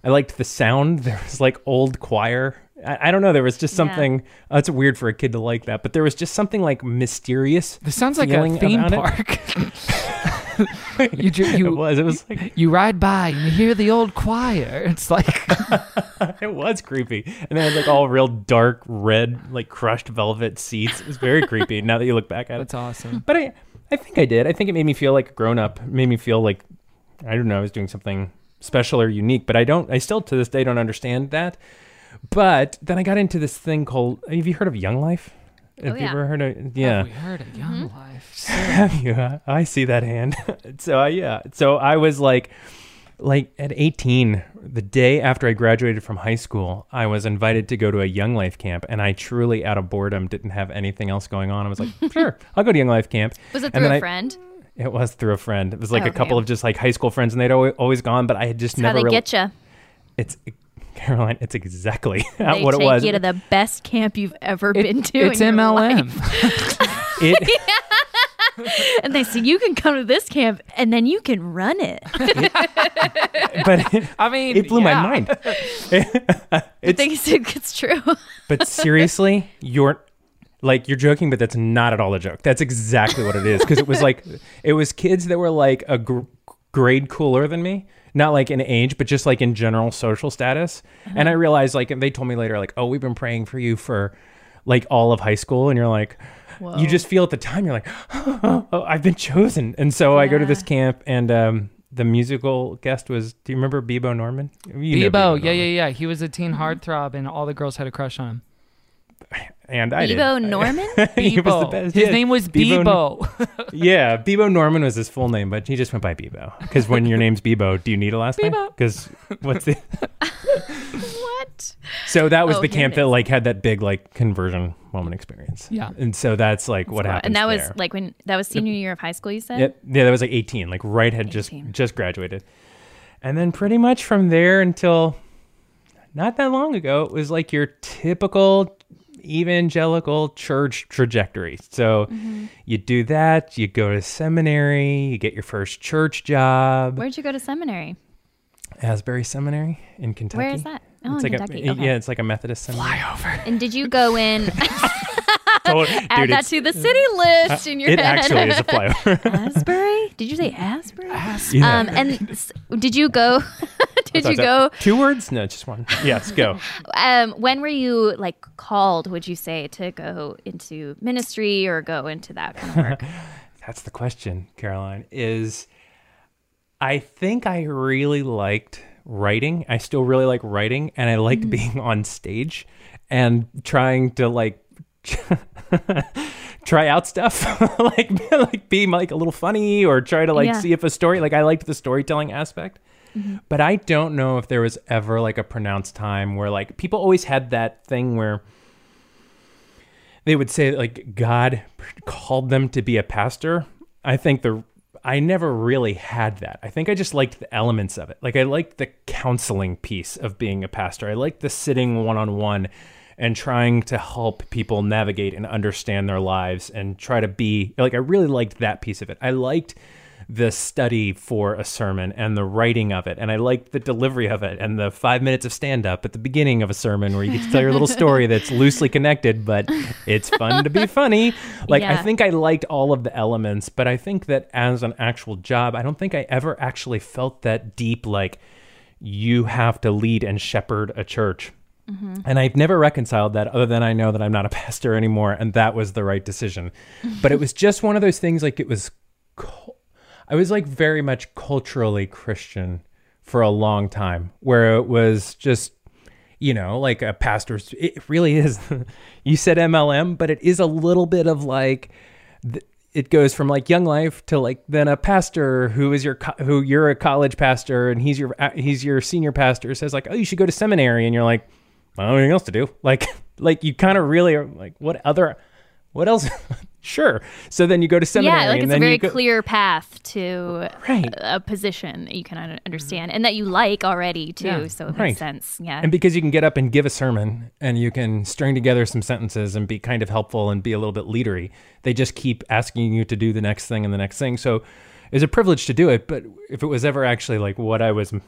H: I liked the sound. There was like old choir. I, I don't know. There was just
G: Yeah.
H: something. Uh, it's weird for a kid to like that, but there was just something like mysterious.
B: This sounds like a theme park. you, you,
H: It was. It was like
B: you ride by and you hear the old choir. It's like
H: it was creepy, and they had like all real dark red, like crushed velvet seats. It was very creepy. Now that you look back at it,
B: that's awesome.
H: But I, I think I did. I think it made me feel like a grown up. It made me feel like I don't know, I was doing something special or unique. But I don't. I still to this day don't understand that. But then I got into this thing called. Have you heard of Young Life? Have you
G: yeah.
H: ever heard of? Yeah.
B: We heard of young life.
H: Have you? I see that hand. so uh, yeah. So I was like, like at 18, the day after I graduated from high school, I was invited to go to a Young Life camp, and I truly, out of boredom, didn't have anything else going on. I was like, sure, I'll go to Young Life camp.
G: Was it
H: And
G: through
H: then
G: a
H: I-
G: friend?
H: It was through a friend. It was like
G: Oh,
H: a couple
G: okay.
H: of just like high school friends, and they'd always, always gone, but I had just
G: That's how
H: never
G: they
H: really.
G: get you.
H: It's Caroline. It's exactly
G: They
H: what it was.
G: take
H: was.
G: you to the best camp you've ever
B: It-
G: been to.
B: it's
G: in your
B: MLM.
G: life.
H: It-
G: And they say you can come to this camp and then you can run it.
H: but it,
B: I mean,
H: it blew
B: yeah.
H: my mind.
G: I think it's, it's true.
H: But seriously, you're like you're joking, but that's not at all a joke. That's exactly what it is because it was like it was kids that were like a gr- grade cooler than me, not like in age, but just like in general social status. And I realized like and they told me later like, "Oh, we've been praying for you for like all of high school," and you're like. You just feel at the time you're like, oh, I've been chosen, and so I go to this camp, and um, the musical guest was. Do you remember Bebo Norman? You know
B: Bebo, yeah,
H: Norman.
B: yeah, yeah. He was a teen heartthrob, and all the girls had a crush on him.
H: And I did.
G: Bebo Norman?
H: He was the
B: Bebo.
H: best.
B: His
H: Yeah,
B: name was
H: Bebo-
B: Bebo.
H: Yeah, Bebo Norman was his full name, but he just went by Bebo. Because when your name's Bebo, do you need a last name? Because what's the?
G: what?
H: So that was
G: Oh,
H: the camp that like had that big like conversion moment experience.
B: Yeah.
H: and so that's like what happened.
G: And that was
H: there.
G: like when that was senior year of high school, you said?
H: Yep. Yeah, that was like 18. Like right had just just graduated. And then pretty much from there until not that long ago, it was like your typical evangelical church trajectory. So
G: Mm-hmm.
H: you do that, you go to seminary, you get your first church job.
G: Where'd you go to seminary?
H: Asbury Seminary in Kentucky.
G: Where is that? Oh,
H: it's like
G: Kentucky.
H: A,
G: Okay.
H: Yeah, it's like a Methodist seminary. Fly over.
G: And did you go in
H: Totally-
G: add
H: dude,
G: that to the city list in your
H: it
G: head?
H: actually is a flyover.
G: Asbury? Did you say Asbury?
H: Yeah.
G: Um, and s- did you go? did you go?
H: Two words? No, just one. Yes, go.
G: Um, when were you like called? Would you say to go into ministry or go into that kind of work?
H: That's the question, Caroline. Is I think I really liked writing. I still really like writing and I like being on stage and trying to like try out stuff like like be like a little funny or try to like
G: Yeah.
H: see if a story like I liked the storytelling aspect. Mm-hmm. But I don't know if there was ever like a pronounced time where like people always had that thing where they would say like God called them to be a pastor. I think the I never really had that. I think I just liked the elements of it. Like I liked the counseling piece of being a pastor. I liked the sitting one on one and trying to help people navigate and understand their lives and try to be like I really liked that piece of it. I liked the study for a sermon and the writing of it and I liked the delivery of it and the 5 minutes of stand up at the beginning of a sermon where you get to tell your little story that's loosely connected but it's fun to be funny. Like I think I liked all of the elements, but I think that as an actual job, I don't think I ever actually felt that deep like you have to lead and shepherd a church. Mm-hmm. And I've never reconciled that other than I know that I'm not a pastor anymore and that was the right decision. but it was just one of those things like it was I was like very much culturally Christian for a long time where it was just you know, like a pastor's it really is. You said MLM, but it is a little bit of like th- it goes from like young life to like then a pastor who is your co- who you're a college pastor and he's your he's your senior pastor says like oh you should go to seminary. And you're like I don't have anything else to do like like you kind of really are like what other what else sure so then you go to seminary
G: yeah, like it's a very
H: go,
G: clear path to
H: Right.
G: a position that you can understand and that you like already too.
H: Yeah,
G: so it
H: right.
G: makes sense. Yeah.
H: And because you can get up and give a sermon and you can string together some sentences and be kind of helpful and be a little bit leadery, they just keep asking you to do the next thing and the next thing. So it's a privilege to do it. But if it was ever actually like what I was m-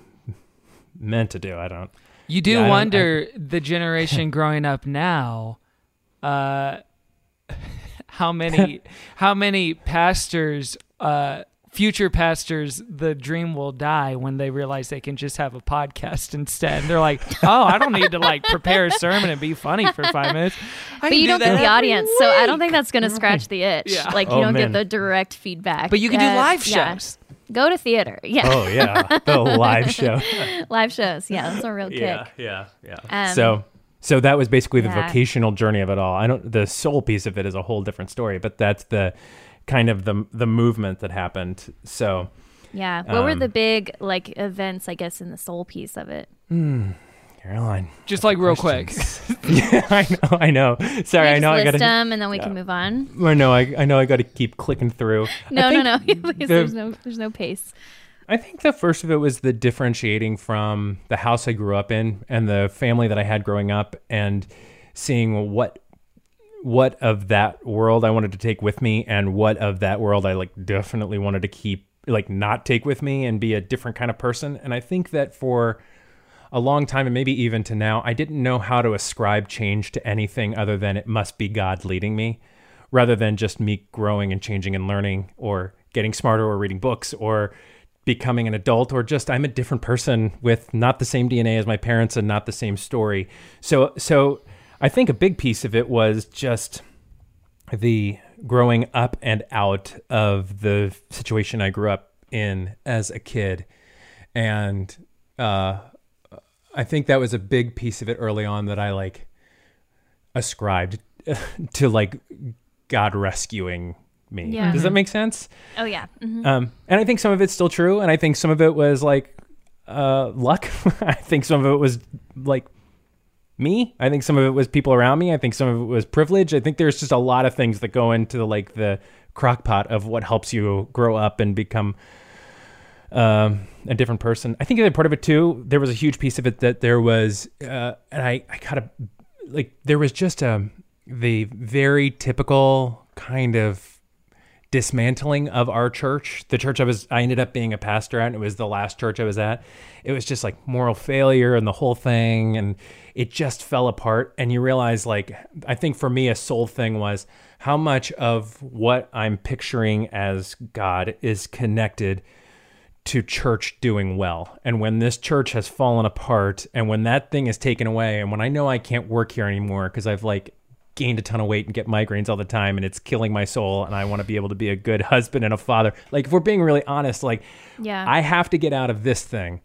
H: meant to do, I don't.
B: You do
H: Yeah, I don't-
B: wonder the generation growing up now, uh, how many how many pastors, uh, future pastors, the dream will die when they realize they can just have a podcast instead. They're like, oh, I don't need to like prepare a sermon and be funny for five minutes. I
G: but you
B: do
G: don't get the
B: every
G: audience, so I don't think that's going to scratch the itch.
B: Yeah.
G: Like you
H: Oh,
G: don't
H: man.
G: get the direct feedback.
B: But you can do
G: that-
B: live
G: yeah. Go to theater. Yeah.
H: Oh yeah, the live show.
G: live shows. Yeah, that's a real kick.
H: Yeah, yeah, yeah.
G: Um,
H: so so that was basically the
G: yeah.
H: vocational journey of it all. I don't the soul piece of it is a whole different story, but that's the kind of the the movement that happened. So
G: Yeah. What were
H: Um,
G: the big like events, I guess, in the soul piece of it?
H: Caroline.
B: Just like real quick.
H: yeah, I know, I know. Sorry, I
G: you
H: know I got to
G: them and then we can move on.
H: I know I, I know I got to keep clicking through. I
G: No, no, no.
H: The-
G: there's no there's no pace.
H: I think the first of it was the differentiating from the house I grew up in and the family that I had growing up and seeing what what of that world I wanted to take with me and what of that world I like definitely wanted to keep like not take with me and be a different kind of person. And I think that for a long time and maybe even to now, I didn't know how to ascribe change to anything other than it must be God leading me rather than just me growing and changing and learning or getting smarter or reading books or becoming an adult or just I'm a different person with not the same DNA as my parents and not the same story. So so I think a big piece of it was just the growing up and out of the situation I grew up in as a kid. And uh I think that was a big piece of it early on that I like ascribed to like God rescuing me.
G: Yeah.
H: Does that make sense?
G: Oh yeah. Mhm.
H: Um, and I think some of it's still true, and I think some of it was like uh, luck. I think some of it was like me. I think some of it was people around me. I think some of it was privilege. I think there's just a lot of things that go into like the crock pot of what helps you grow up and become um, a different person. I think the other part of it too, there was a huge piece of it that there was, uh, and I, I kind of like there was just a the very typical kind of dismantling of our church. The church I was, I ended up being a pastor at, and it was the last church I was at. It was just like moral failure and the whole thing, and it just fell apart. And you realize, like, I think for me, a soul thing was how much of what I'm picturing as God is connected to church doing well. And when this church has fallen apart and when that thing is taken away and when I know I can't work here anymore because I've like gained a ton of weight and get migraines all the time and it's killing my soul and I want to be able to be a good husband and a father. Like if we're being really honest, like
G: Yeah.
H: I have to get out of this thing.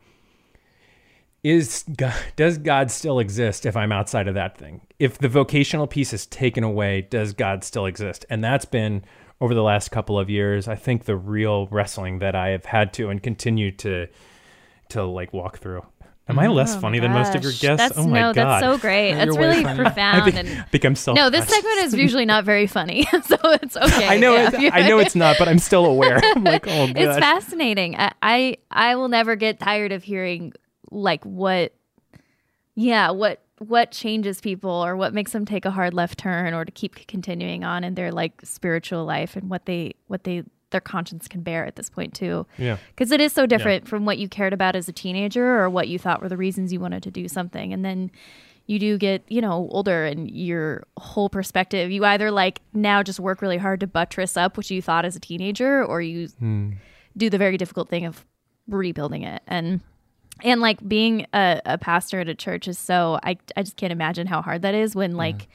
H: is God, does God still exist if I'm outside of that thing? If the vocational piece is taken away, does God still exist? And that's been over the last couple of years, I think the real wrestling that I have had to and continue to to like walk through. Am I mm. less
G: Oh
H: funny than most of your guests?
G: That's,
H: oh my
G: no,
H: god.
G: that's so great.
B: No,
G: That's
B: you're way
G: really
B: funny.
H: I
G: profound.
H: be-
G: and
H: become self
G: no, this segment is usually not very funny, so it's okay.
H: I know
G: Yeah.
H: it's, I know it's not, but I'm still aware. I'm like, oh god.
G: it's fascinating. I, I I will never get tired of hearing like what, yeah, what what changes people or what makes them take a hard left turn or to keep continuing on in their like spiritual life and what they what they their conscience can bear at this point too.
H: Yeah.
G: Because it is so different from what you cared about as a teenager or what you thought were the reasons you wanted to do something. And then you do get, you know, older and your whole perspective, you either like now just work really hard to buttress up what you thought as a teenager or you hmm. do the very difficult thing of rebuilding it. And and like being a, a pastor at a church is so I I just can't imagine how hard that is when like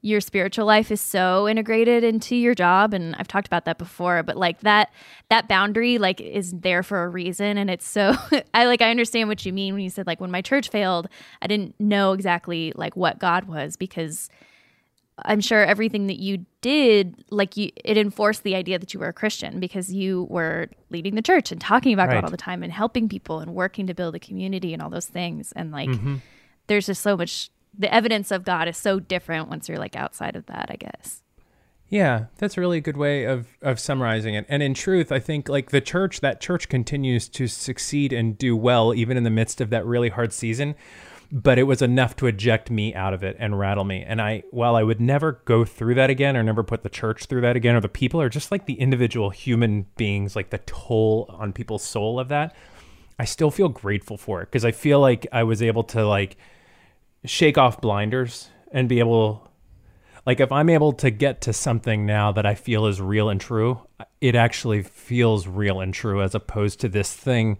G: your spiritual life is so integrated into your job and I've talked about that before but like that that boundary like is there for a reason and it's so I like I understand what you mean when you said like when my church failed I didn't know exactly like what God was because I'm sure everything that you did, like you, it enforced the idea that you were a Christian because you were leading the church and talking about
H: Right.
G: God all the time and helping people and working to build a community and all those things. And like,
H: Mm-hmm.
G: there's just so much. The evidence of God is so different once you're like outside of that. I guess.
H: Yeah, that's a really good way of of summarizing it. And in truth, I think like the church, that church continues to succeed and do well even in the midst of that really hard season. But it was enough to eject me out of it and rattle me. And I, while I would never go through that again or never put the church through that again or the people or just like the individual human beings, like the toll on people's soul of that, I still feel grateful for it because I feel like I was able to like shake off blinders and be able like if I'm able to get to something now that I feel is real and true, it actually feels real and true as opposed to this thing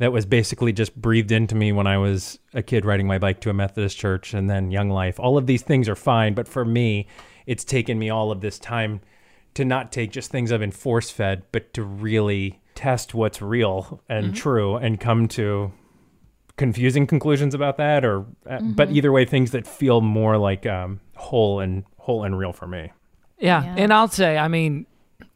H: that was basically just breathed into me when I was a kid riding my bike to a Methodist church and then young life. All of these things are fine, but for me, it's taken me all of this time to not take just things I've been force fed, but to really test what's real and true and come to confusing conclusions about that or uh, but either way things that feel more like um whole and whole and real for me
B: Yeah.
G: Yeah.
B: and I'll say, I mean,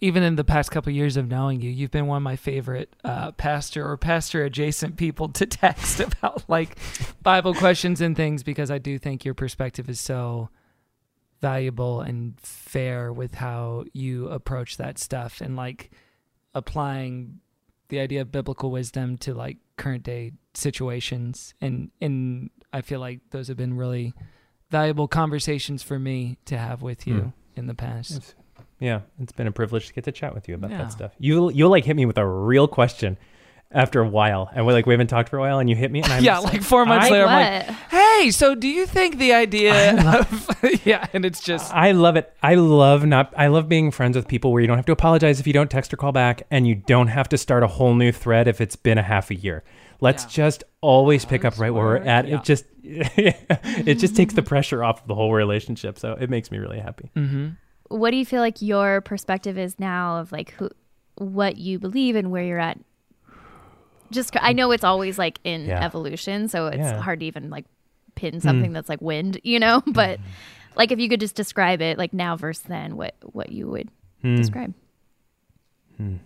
B: even in the past couple years of knowing you, you've been one of my favorite uh, pastor or pastor adjacent people to text about like Bible questions and things because I do think your perspective is so valuable and fair with how you approach that stuff and like applying the idea of biblical wisdom to like current day situations and and I feel like those have been really valuable conversations for me to have with you
H: Hmm.
B: in the past.
H: It's- yeah it's been a privilege to get to chat with you about
B: Yeah.
H: that stuff you you'll like hit me with a real question after a while and we're like we haven't talked for a while and you hit me and I'm
B: yeah,
H: just
B: like four months
H: I-
B: later, I'm like, "Hey, so do you think the idea of yeah?" And it's just
H: I love it. I love not. I love being friends with people where you don't have to apologize if you don't text or call back, and you don't have to start a whole new thread if it's been a half a year. Let's just always pick up right where we're at.
B: yeah.
H: It just it just takes the pressure off of the whole relationship. So it makes me really happy.
B: mm-hmm.
G: What do you feel like your perspective is now of like who, what you believe and where you're at? Just I know it's always like in
H: Yeah.
G: evolution, so it's
H: Yeah.
G: hard to even like pin hmm. something that's like wind, you know. But hmm. like if you could just describe it like now versus then, what what you would
H: Hmm.
G: describe? Hmm.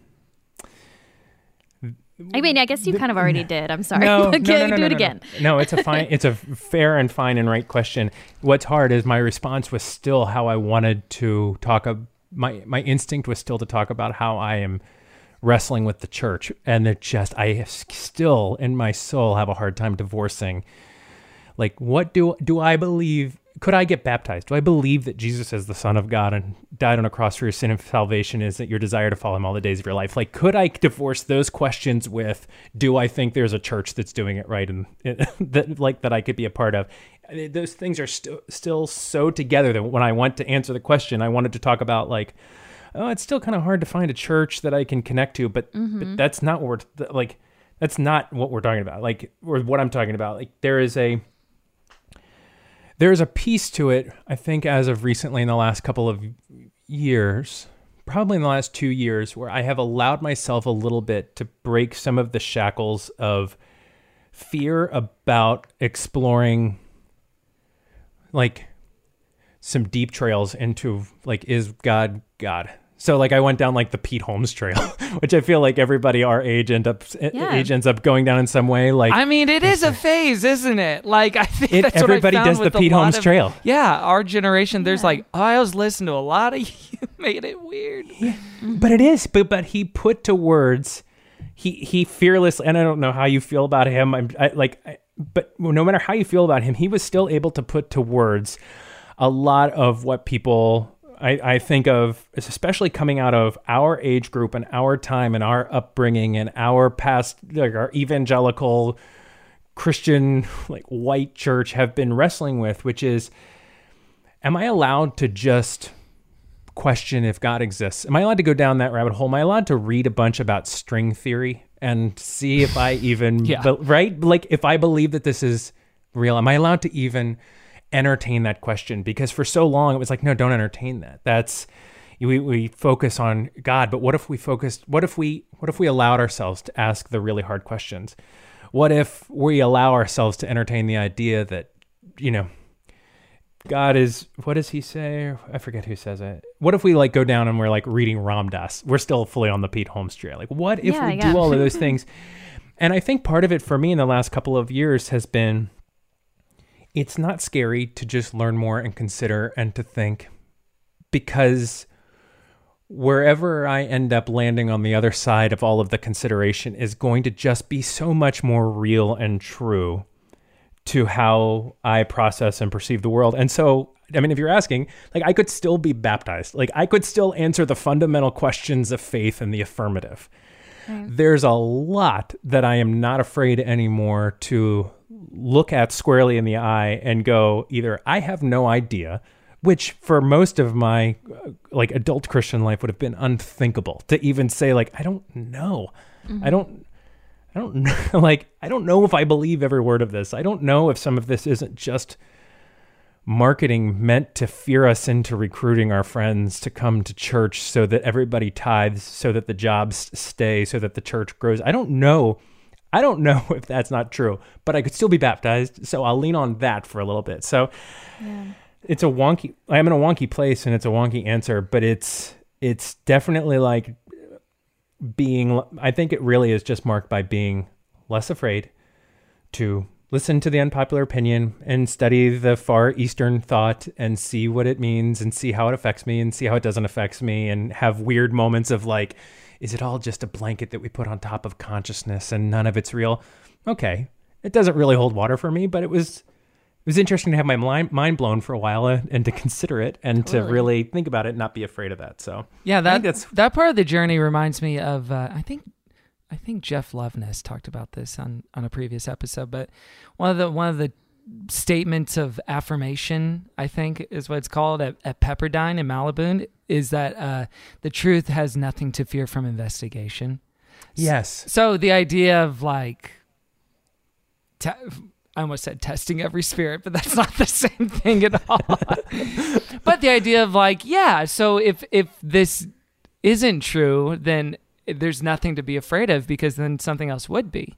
G: I mean, I guess you kind of already did. I'm sorry.
H: No, no,
G: Okay,
H: no, no,
G: do it
H: no,
G: again.
H: No, No, it's a fine. It's a fair and fine and right question. What's hard is my response was still how I wanted to talk. Ab- my my instinct was still to talk about how I am wrestling with the church, and it just I still in my soul have a hard time divorcing. Like, what do do I believe? Could I get baptized? Do I believe that Jesus is the Son of God and died on a cross for your sin and salvation? Is that your desire to follow Him all the days of your life? Like, could I divorce those questions with, do I think there's a church that's doing it right and that like that I could be a part of? I- Those things are still still so together that when I went to answer the question, I wanted to talk about like, oh, it's still kind of hard to find a church that I can connect to, but but mm-hmm. that's not what we're like. That's not what we're talking about. Like, or what I'm talking about. Like, there is a there's a piece to it, I think, as of recently in the last couple of years, probably in the last two years, where I have allowed myself a little bit to break some of the shackles of fear about exploring like some deep trails into like is God God. So like I went down like the Pete Holmes trail, which I feel like everybody our age end up eh,
G: Yeah.
H: age ends up going down in some way. Like
B: I mean, it is a phase, isn't it? Like I think
H: It-
B: that's what I
H: everybody
B: found
H: does the Pete Holmes
B: of-
H: trail.
B: Yeah, our generation. There's like oh, I was listening to a lot of you made it weird. yeah.
H: but it is but but he put to words he he fearless and i don't know how you feel about him i'm I, like I, but no matter how you feel about him he was still able to put to words a lot of what people I, I think of especially coming out of our age group and our time and our upbringing and our past like our evangelical christian like white church have been wrestling with which is am i allowed to just question if God exists. Am I allowed to go down that rabbit hole? Am I allowed to read a bunch about string theory and see if I even,
B: Yeah.
H: be- right? Like if I believe that this is real, am I allowed to even entertain that question? Because for so long it was like, no, don't entertain that. That's we, we focus on God, but what if we focused? What if we what if we allowed ourselves to ask the really hard questions? What if we allow ourselves to entertain the idea that you know God is what does he say? I forget who says it. What if we like go down and we're like reading Ram Dass? We're still fully on the Pete Holmes trail. Like what if
G: Yeah,
H: we
G: yeah.
H: do all of those things? And I think part of it for me in the last couple of years has been it's not scary to just learn more and consider and to think because wherever I end up landing on the other side of all of the consideration is going to just be so much more real and true to how I process and perceive the world. And so, I mean, if you're asking, like, I could still be baptized, like, I could still answer the fundamental questions of faith in the affirmative. There's a lot that I am not afraid anymore to look at squarely in the eye and go, either I have no idea, which for most of my uh, like adult Christian life would have been unthinkable to even say, like, I don't know. I don't. I don't know. Like, I don't know if I believe every word of this. I don't know if some of this isn't just marketing meant to fear us into recruiting our friends to come to church so that everybody tithes, so that the jobs stay, so that the church grows. I don't know. I don't know if that's not true, but I could still be baptized. So I'll lean on that for a little bit. So it's a wonky, I'm in a wonky place and it's a wonky answer, but it's, it's definitely like being i think it really is just marked by being less afraid to listen to the unpopular opinion and study the far eastern thought and see what it means and see how it affects me and see how it doesn't affect me and have weird moments of like is it all just a blanket that we put on top of consciousness and none of it's real? Okay it doesn't really hold water for me but it was it was interesting to have my mind, mind blown for a while uh, and to consider it and to really think about it and not be afraid of that so.
B: Yeah, that
H: that's
B: that part of the journey reminds me of uh, I think I think Jeff Loveness talked about this on on a previous episode, but one of the one of the statements of affirmation, I think is what it's called at, at Pepperdine in Malibu, is that uh, the truth has nothing to fear from investigation.
H: yes
B: So the idea of like, te- I almost said testing every spirit, but that's not the same thing at all. but the idea of like, yeah, so if if this isn't true, then there's nothing to be afraid of because then something else would be.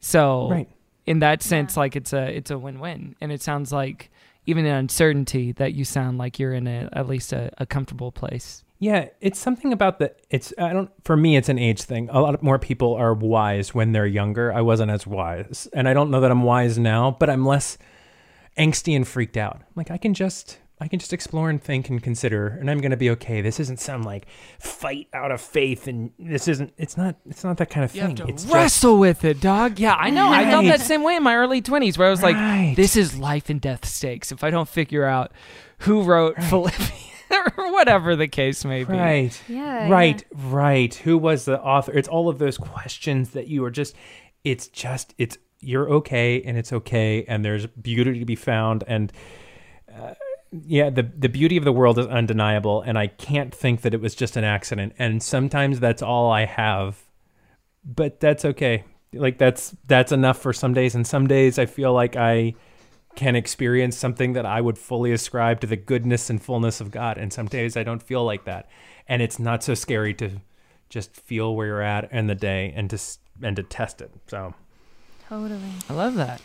B: So
H: Right.
B: In that sense, like it's a it's a win win, and it sounds like even in uncertainty that you sound like you're in a at least a, a comfortable place.
H: Yeah, it's something about the it's I don't for me it's an age thing. A lot more people are wise when they're younger. I wasn't as wise. And I don't know that I'm wise now, but I'm less angsty and freaked out. Like I can just I can just explore and think and consider and I'm going to be okay. This isn't some like fight out of faith and this isn't it's not it's not that kind of
B: You
H: thing.
B: have to
H: it's just-
B: wrestle with it, dog. Yeah, I know. I felt that same way in my early 20s where I was
H: Right.
B: like, this is life and death stakes. If I don't figure out who wrote Philippians or whatever the case may be.
H: Right.
G: Yeah,
H: Right. Right. Who was the author? It's all of those questions that you are just. It's just. It's you're okay, and it's okay, and there's beauty to be found, and uh, yeah, the the beauty of the world is undeniable, and I can't think that it was just an accident. And sometimes that's all I have, but that's okay. Like that's that's enough for some days, and some days I feel like I can experience something that I would fully ascribe to the goodness and fullness of God. And some days I don't feel like that. And it's not so scary to just feel where you're at in the day and to and to test it. So
G: Totally.
B: I love that.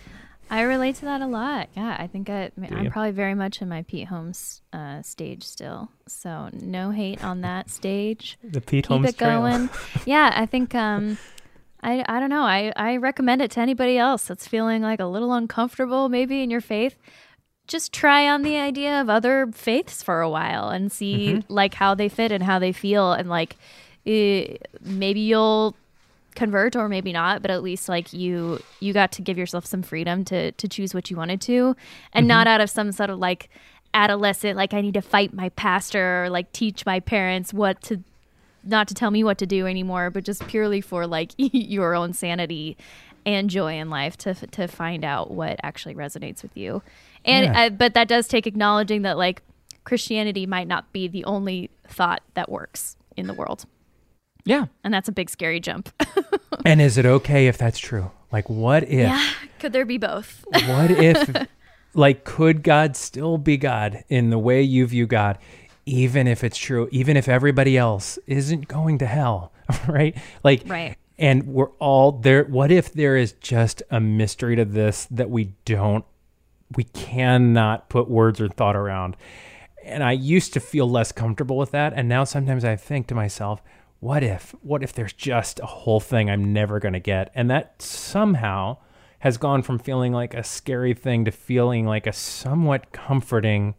G: I relate to that a lot. Yeah, I think I, I'm
H: you?
G: probably very much in my Pete Holmes uh, stage still. So no hate on that stage.
H: The Pete
G: Keep
H: Holmes
G: it
H: trail.
G: going. yeah, I think um, I I don't know. I I recommend it to anybody else that's feeling like a little uncomfortable maybe in your faith. Just try on the idea of other faiths for a while and see
H: Mm-hmm.
G: like how they fit and how they feel and like eh, maybe you'll convert or maybe not but at least like you you got to give yourself some freedom to to choose what you wanted to and not out of some sort of like adolescent like i need to fight my pastor or like teach my parents what to not to tell me what to do anymore but just purely for like your own sanity and joy in life to to find out what actually resonates with you. And
H: Yeah.
G: uh, but that does take acknowledging that like christianity might not be the only thought that works in the world
B: Yeah.
G: and that's a big scary jump
H: And is it okay if that's true? Like, what if?
G: Yeah. Could there be both?
H: What if, like, could God still be God in the way you view God, even if it's true, even if everybody else isn't going to hell, right? Like,
G: Right.
H: And we're all there. What if there is just a mystery to this that we don't, we cannot put words or thought around? And I used to feel less comfortable with that. And now sometimes I think to myself, what if, what if there's just a whole thing I'm never going to get? And that somehow has gone from feeling like a scary thing to feeling like a somewhat comforting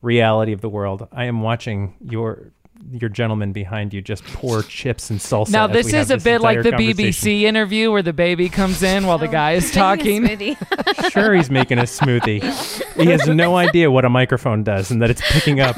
H: reality of the world. I am watching your your gentleman behind you just pour chips and salsa.
B: Now this
H: we have
B: is a
H: this
B: bit like the. BBC interview where the baby comes in while the guy is talking.
H: Sure, he's making a smoothie. He has no idea what a microphone does and that it's picking up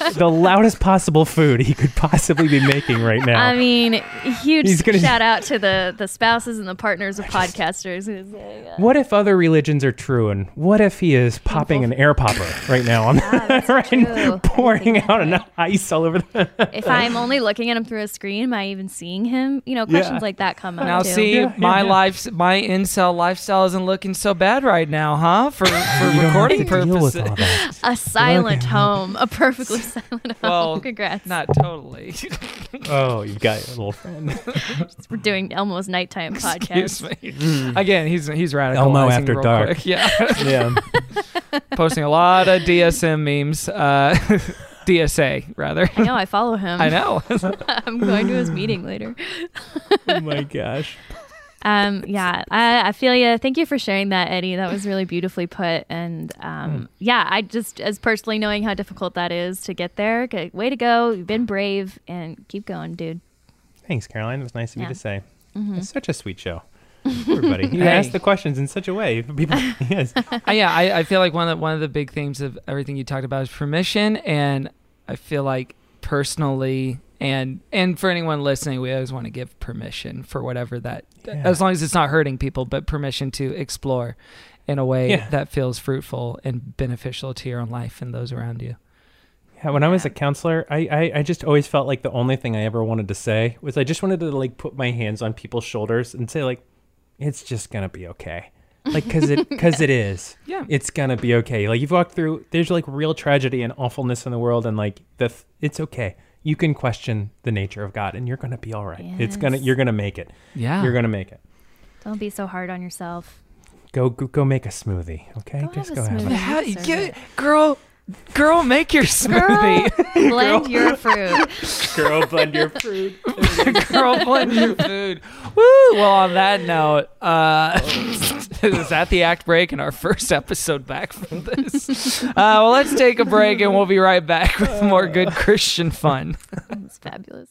H: the loudest possible food he could possibly be making right now.
G: I mean, huge
H: He's gonna-
G: shout out to the the spouses and the partners of podcasters. who uh,
H: What if other religions are true, and what if he is popping an air popper right now, on right, pouring out an ice all over the.
G: if I'm only looking at him through a screen, am I even seeing him? You know, questions
H: Yeah.
G: like that come up.
B: Now
G: too.
B: see, my life, my incel lifestyle isn't looking so bad right now, huh? For for recording purposes.
G: a silent home, a perfectly silent home.
B: Well,
G: Congrats.
B: Not totally.
H: Oh, you got a little friend.
G: We're doing Elmo's nighttime
B: Excuse
G: podcast.
B: me. Again, he's he's radicalizing
H: Elmo after
B: real
H: dark.
B: quick. Yeah.
H: yeah.
B: Posting a lot of DSM memes. Uh, DSA rather.
G: I know. I follow him.
B: I know.
G: I'm going to his meeting later.
H: Oh my gosh.
G: Um, yeah, I, I feel you. Thank you for sharing that, Eddie. That was really beautifully put. And um, yeah, I just, as personally knowing how difficult that is to get there, okay, way to go. You've been brave and keep going, dude.
H: Thanks, Caroline. It was nice of
G: Yeah.
H: you to say.
G: Mhm.
H: It's such a sweet show. Everybody, you
B: Hey.
H: asked the questions in such a way. People, yes.
B: Uh, yeah, I, I feel like one of the, one of the big themes of everything you talked about is permission, and I feel like personally, and and for anyone listening, we always want to give permission for whatever that,
H: Yeah.
B: as long as it's not hurting people, but permission to explore in a way
H: Yeah.
B: that feels fruitful and beneficial to your own life and those around you.
H: Yeah, when I was a counselor, I, I, I just always felt like the only thing I ever wanted to say was I just wanted to like put my hands on people's shoulders and say like, it's just gonna be okay, like because it because it is.
B: Yeah.
H: it's gonna be okay. Like you've walked through, there's like real tragedy and awfulness in the world, and like the it's okay. You can question the nature of God, and you're gonna be all right. It's gonna you're gonna make it.
B: Yeah.
H: you're gonna make it.
G: Don't be so hard on yourself.
H: Go go, go make a smoothie, okay?
G: Go
H: just
G: have
H: go
G: a
H: have
G: smoothie.
H: it.
B: How,
G: deserve
B: get, girl, girl, make your smoothie.
G: Blend your fruit.
H: Girl, blend your fruit.
B: Girl, blend your food. Woo! Well, on that note, uh, is that the act break in our first episode back from this? Uh, well, let's take a break and we'll be right back with more good Christian fun.
G: It's fabulous.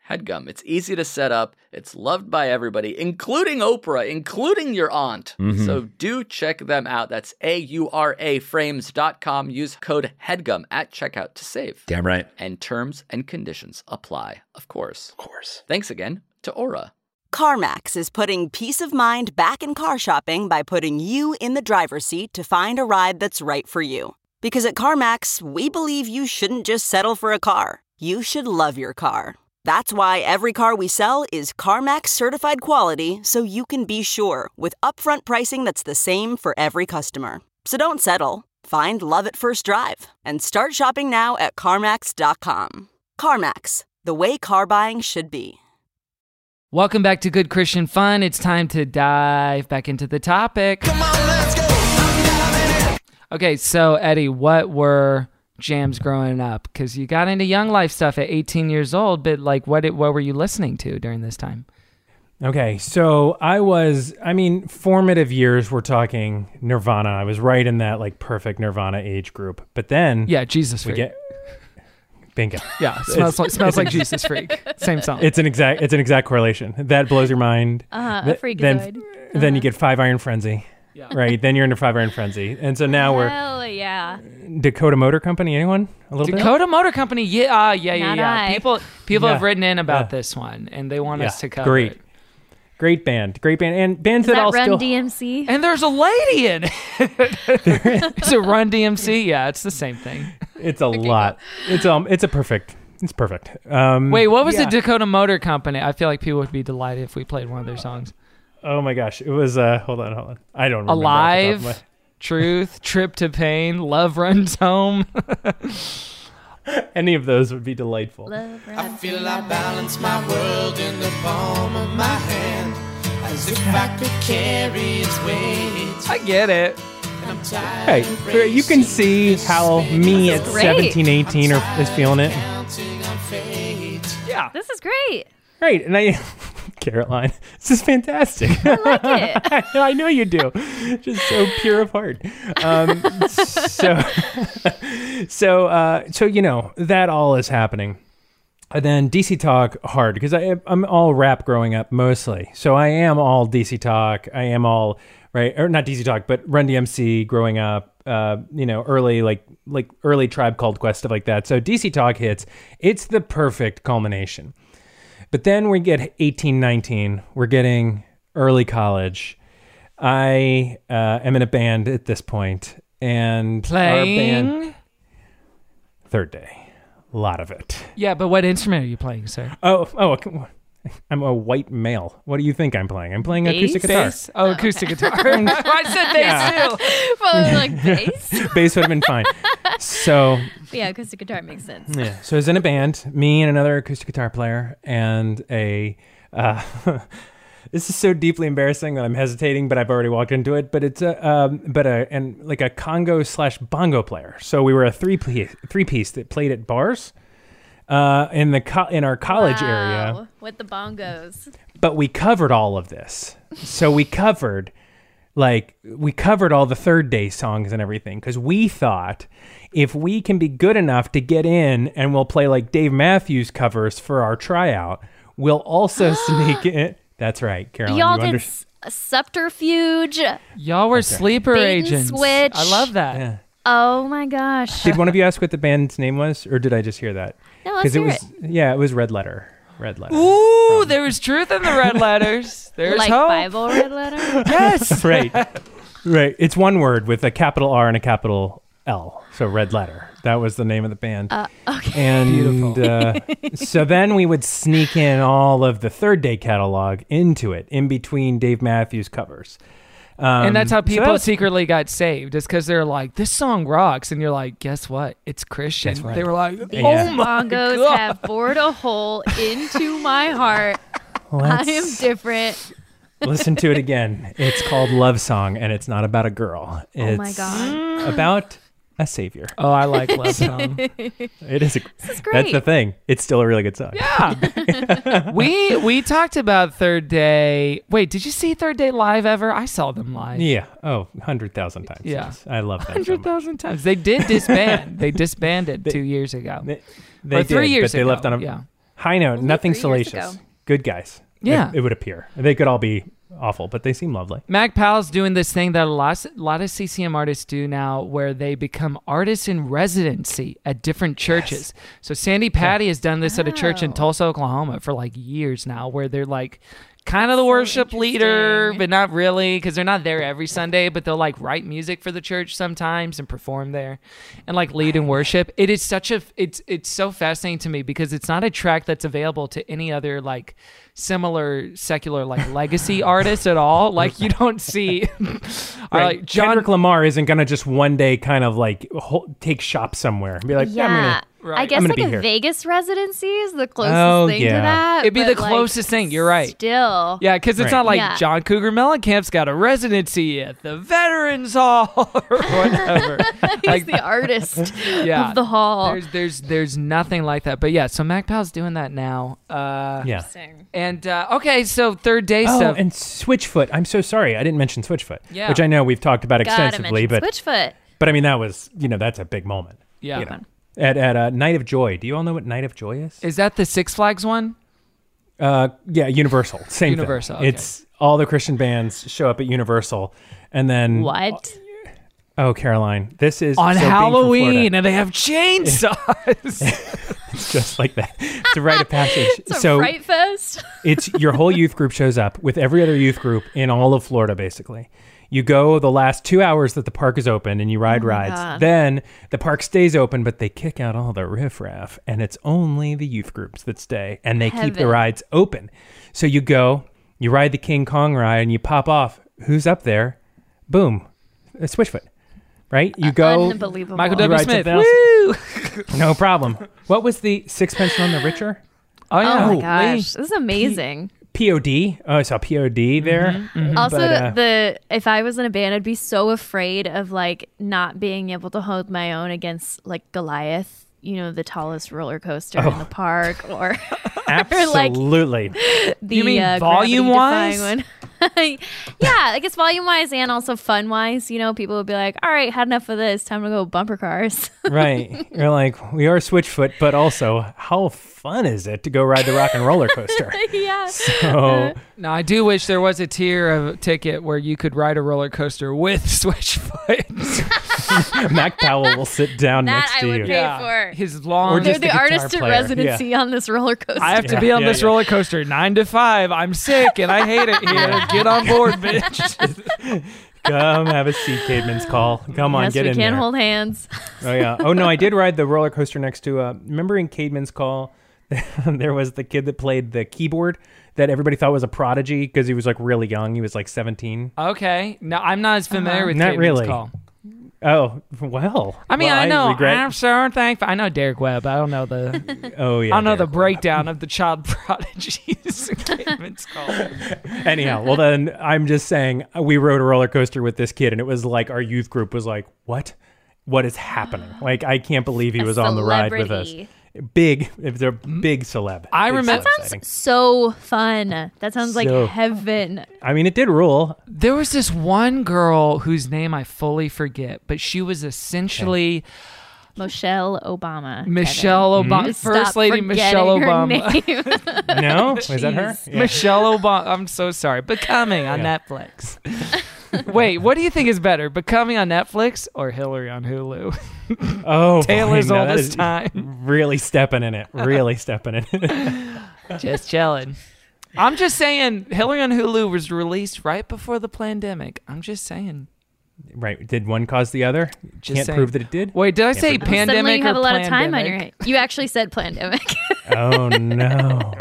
I: HEADGUM. It's easy to set up. It's loved by everybody, including Oprah, including your aunt.
F: Mhm.
I: So do check them out. That's A U R A frames.com. Use code HEADGUM at checkout to save.
F: Damn right.
I: And terms and conditions apply, of course.
F: Of course.
I: Thanks again to Aura.
J: CarMax is putting peace of mind back in car shopping by putting you in the driver's seat to find a ride that's right for you. Because at CarMax, we believe you shouldn't just settle for a car, you should love your car. That's why every car we sell is CarMax certified quality so you can be sure with upfront pricing that's the same for every customer. So don't settle. Find love at first drive and start shopping now at CarMax.com. CarMax, the way car buying should be.
B: Welcome back to Good Christian Fun. It's time to dive back into the topic. Okay, so Eddie, what were jams growing up? Because you got into young life stuff at 18 years old, but like, what did, what were you listening to during this time?
H: Okay, so I was, I mean, formative years, we're talking Nirvana. I was right in that like perfect Nirvana age group. But then,
B: Yeah, Jesus
H: we
B: freak.
H: get bingo.
B: Yeah, smells like smells like Jesus freak. Same song.
H: It's an exact, it's an exact correlation. That blows your mind.
G: Uh-huh, a freakazoid.
H: Then, then you get Five Iron Frenzy.
B: Yeah.
H: Right. Then you're into Five Iron Frenzy, and so now we're
G: Hell yeah.
H: Dakota Motor Company. Anyone? A little bit.
B: Dakota Motor Company. Yeah, uh, yeah, yeah,
G: Not
B: yeah.
G: I.
B: People people
H: Yeah.
B: have written in about
H: Yeah.
B: this one, and they want us to cover
H: great.
B: it.
H: Great band. Great band. And bands
G: Is
H: that
G: that
H: I'll
G: Run
H: still.
G: DMC?
B: And there's a lady in it. Is it Run DMC? Yeah, it's the same thing.
H: It's a lot. It's um. It's a perfect. It's perfect. Um,
B: Wait, what was
H: yeah.
B: the Dakota Motor Company? I feel like people would be delighted if we played one of their songs.
H: Oh my gosh! It was. Uh. Hold on. Hold on. I don't remember. off the top of
B: Alive, Truth, Trip to Pain, Love Runs Home.
H: Any of those would be delightful.
E: I
G: Run.
E: feel I balance my world in the palm of my hand As if I could carry its weight
B: I get it.
E: And I'm tired
H: Hey,
E: of
H: you can see how me at
G: This is great.
H: 17, 18 are, is feeling it.
E: counting on fate
B: Yeah.
G: This is great.
H: Right, and I, Caroline, this is fantastic.
G: I like it.
H: I know you do. Just so pure of heart. Um, so, so, uh, so you know that all is happening. And then DC Talk hard because I I'm all rap growing up mostly. So I am all DC Talk. I am all right or not DC Talk, but Run DMC growing up. Uh, you know, early like like early Tribe Called Quest stuff like that. So DC Talk hits. It's the perfect culmination. But then we get 18, 19. We're getting early college. I uh, am in a band at this point, and our band
B: Playing.
H: third day, a lot of it.
B: Yeah, but what instrument are you playing, sir?
H: Oh, oh, okay. I'm a white male. What do you think I'm playing? I'm playing acoustic guitar.
B: Bass? Oh, acoustic guitar. I said bass
H: Yeah.
B: too.
G: Well, like bass.
H: Bass would have been fine. So
G: yeah, acoustic guitar makes sense.
H: Yeah. So I was in a band, me and another acoustic guitar player, and a. Uh, this is so deeply embarrassing that I'm hesitating, but I've already walked into it. But it's a, um, but a, and like a conga slash bongo player. So we were a three piece, three piece that played at bars, uh, in the co- in our college area
G: Wow, With the bongos.
H: but we covered all of this. So we covered like we covered all the third day songs and everything because we thought if we can be good enough to get in and we'll play like Dave Matthews covers for our tryout, we'll also sneak in. That's right, Caroline.
G: Y'all
H: you
G: did
H: under-
G: s- a subterfuge.
B: Y'all were sleeper
G: Bait
B: agents.
G: switch.
B: I love that.
H: Yeah.
G: Oh my gosh.
H: Did one of you ask what the band's name was, or did I just hear that?
G: No, let's
H: it was
G: it.
H: yeah, it was Red Letter. Red Letter.
B: Ooh, there was truth in the red letters. There's
G: like
B: hope.
G: Bible red letter.
B: Yes.
H: right. Right. It's one word with a capital R and a capital L. So Red Letter. That was the name of the band.
G: Uh, okay.
H: And uh, so then we would sneak in all of the third day catalog into it, in between Dave Matthews covers. Um,
B: and that's how
H: so
B: people
H: that's-
B: secretly got saved. Is because they're like, "This song rocks," and you're like, "Guess what? It's Christian."
H: Right.
B: They were like,
G: These
B: "Oh my
G: bongos
B: god!"
G: have bored a hole into my heart. I am different.
H: listen to it again. It's called Love Song, and it's not about a girl. It's
G: Oh my god.
H: about a savior.
B: oh, I like love song.
H: It is. A,
G: This is
H: That's the thing. It's still a really good song.
B: Yeah. we we talked about Third Day. Wait, did you see Third Day live ever? I saw them live.
H: Yeah. Oh, 100,000 times.
B: Yeah.
H: Yes. I love that. so
B: Hundred
H: much.
B: thousand times. They did disband. they disbanded two years ago.
H: They, they
B: Or three
H: did,
B: years
H: but they left on a
B: yeah.
H: high note. Nothing salacious. Good guys. It-
B: Yeah.
H: It, would appear. They could all be awful, but they seem lovely.
B: Mac Powell's doing this thing that a lot, a lot of CCM artists do now where they become artists in residency at different churches. So Sandi Patty has done this at a church in
G: Oh.
B: Tulsa, Oklahoma for like years now where they're like kind of the worship leader, but not really because they're not there every Sunday, but they'll like write music for the church sometimes and perform there and like lead in worship. It is such a it's it's so fascinating to me because it's not a track that's available to any other like similar secular like legacy artists at all. Like you don't see or, like John
H: Kendrick Lamar isn't gonna just one day kind of like hol- take shop somewhere and be like, yeah, I'm gonna.
B: Right.
G: I guess
H: I'm
G: like
H: be
G: a
H: here.
G: Vegas residency is the closest
H: Oh,
G: thing
H: yeah.
G: to that.
B: It'd be the
G: but, like,
B: closest thing, you're right.
G: Still.
B: Yeah, because it's
H: Right.
B: not like
G: Yeah.
B: John Cougar Mellencamp's got a residency at the Veterans Hall or whatever.
G: He's
B: like,
G: the artist
B: yeah,
G: of the hall.
B: There's there's there's nothing like that. But yeah, so Mac Powell's doing that now. Uh,
H: Yeah.
B: And uh, okay, so third day
H: Oh,
B: stuff.
H: and Switchfoot. I'm so sorry. I didn't mention Switchfoot,
B: Yeah.
H: which I know we've talked about
G: Gotta
H: extensively,
G: mention
H: but
G: Switchfoot.
H: but I mean that was you know that's a big moment.
B: yeah.
H: You know. At at uh, Night of Joy. Do you all know what Night of Joy is?
B: Is that the Six Flags one?
H: Uh, yeah, Universal. Same
B: Universal,
H: Thing.
B: okay.
H: It's all the Christian bands show up at Universal, and then
G: What?
H: Oh, Caroline, this is
B: On
H: so
B: Halloween,
H: Florida,
B: and they have chainsaws.
H: it's just like that. It's a rite of passage.
G: It's a
H: so
G: fright fest.
H: it's your whole youth group shows up with every other youth group in all of Florida, basically. You go the last two hours that the park is open and you oh ride rides.
G: God.
H: Then the park stays open, but they kick out all the riffraff, and it's only the youth groups that stay, and they keep the rides open. So you go, you ride the King Kong ride, and you pop off. Who's up there? Boom, a Switchfoot. Right? You go.
G: Unbelievable.
B: Michael
H: You
B: W.
H: ride
B: Smith. Woo!
H: No problem. What was the Sixpence None the Richer?
B: Oh yeah.
G: Oh my gosh,
H: Lee.
G: this is amazing.
H: POD. Oh, I saw POD there.
G: Also,
H: But, uh,
G: the if I was in a band, I'd be so afraid of like not being able to hold my own against like Goliath. You know, the tallest roller coaster in
H: Oh.
G: the park, or
H: Absolutely.
G: the
B: You mean
G: uh,
B: volume-wise?
G: one. yeah, I guess volume wise and also fun wise. You know, people would be like, "All right, had enough of this. Time to go bumper cars."
H: right. You're like, we are Switchfoot, but also, how fun is it to go ride the rock and roller coaster?
G: yeah.
H: So,
B: Now I do wish there was a tier of ticket where you could ride a roller coaster with Switchfoot.
H: Mac Powell will sit down
G: That
H: next
G: I
H: to
G: would
H: you.
G: pay for.
B: His long.
H: Or
G: They're
H: just
G: the,
H: the
G: artist in
H: player,
G: residency on this roller coaster.
B: I have to
H: Yeah,
B: be on
H: yeah,
B: this
H: yeah.
B: roller coaster nine to five. I'm sick and I hate it here. Get on board, bitch.
H: Come have a seat, Caedmon's Call. Come on,
G: yes,
H: get
G: we
H: in
G: can
H: there.
G: hold hands.
H: Oh yeah. Oh no, I did ride the roller coaster next to. Uh, remember in Caedmon's Call, there was the kid that played the keyboard that everybody thought was a prodigy because he was like really young. He was like seventeen.
B: Okay. No, I'm not as familiar with
H: Not
B: Caedmon's
H: really.
B: Call.
H: Oh well.
B: I mean,
H: Well,
B: I know.
H: regret-
B: I'm so thankful. I know Derek Webb. I don't know the.
H: oh yeah.
B: I don't know the
H: Derek.
B: breakdown of the child prodigies. in Caedmon's Call.
H: Anyhow, well then I'm just saying uh, we rode a roller coaster with this kid and it was like our youth group was like, "What? What is happening?" Like I can't believe he
G: A
H: was on the ride with us.
G: Celebrity.
H: Big, if they're big celeb.
B: I
H: Big
B: remember-
H: celeb
G: That
H: sighting.
G: sounds so fun. That sounds like
H: So-
G: heaven.
H: I mean, it did rule.
B: There was this one girl whose name I fully forget, but she was essentially
G: Michelle Obama.
B: Michelle
H: Mm-hmm.
B: Obama,
G: Just
B: First
G: stop
B: Lady Michelle
G: her
B: Obama.
G: name.
H: No, was that her?
B: Jeez. Michelle Obama. I'm so sorry. Becoming on
H: Yeah.
B: Netflix. Wait, what do you think is better, Becoming on Netflix or Hillary on Hulu?
H: Oh,
B: Taylor's
H: boy, now that
B: oldest time.
H: Really stepping in it. Really stepping in it.
B: just chilling. I'm just saying, Hillary on Hulu was released right before the pandemic. I'm just saying.
H: Right? Did one cause the other?
B: Just
H: Can't
B: saying.
H: prove that it did.
B: Wait, did I
H: Can't
B: say pandemic
G: Suddenly you have a lot of time on your
B: plandemic?
G: hands. You actually said pandemic.
H: Oh no!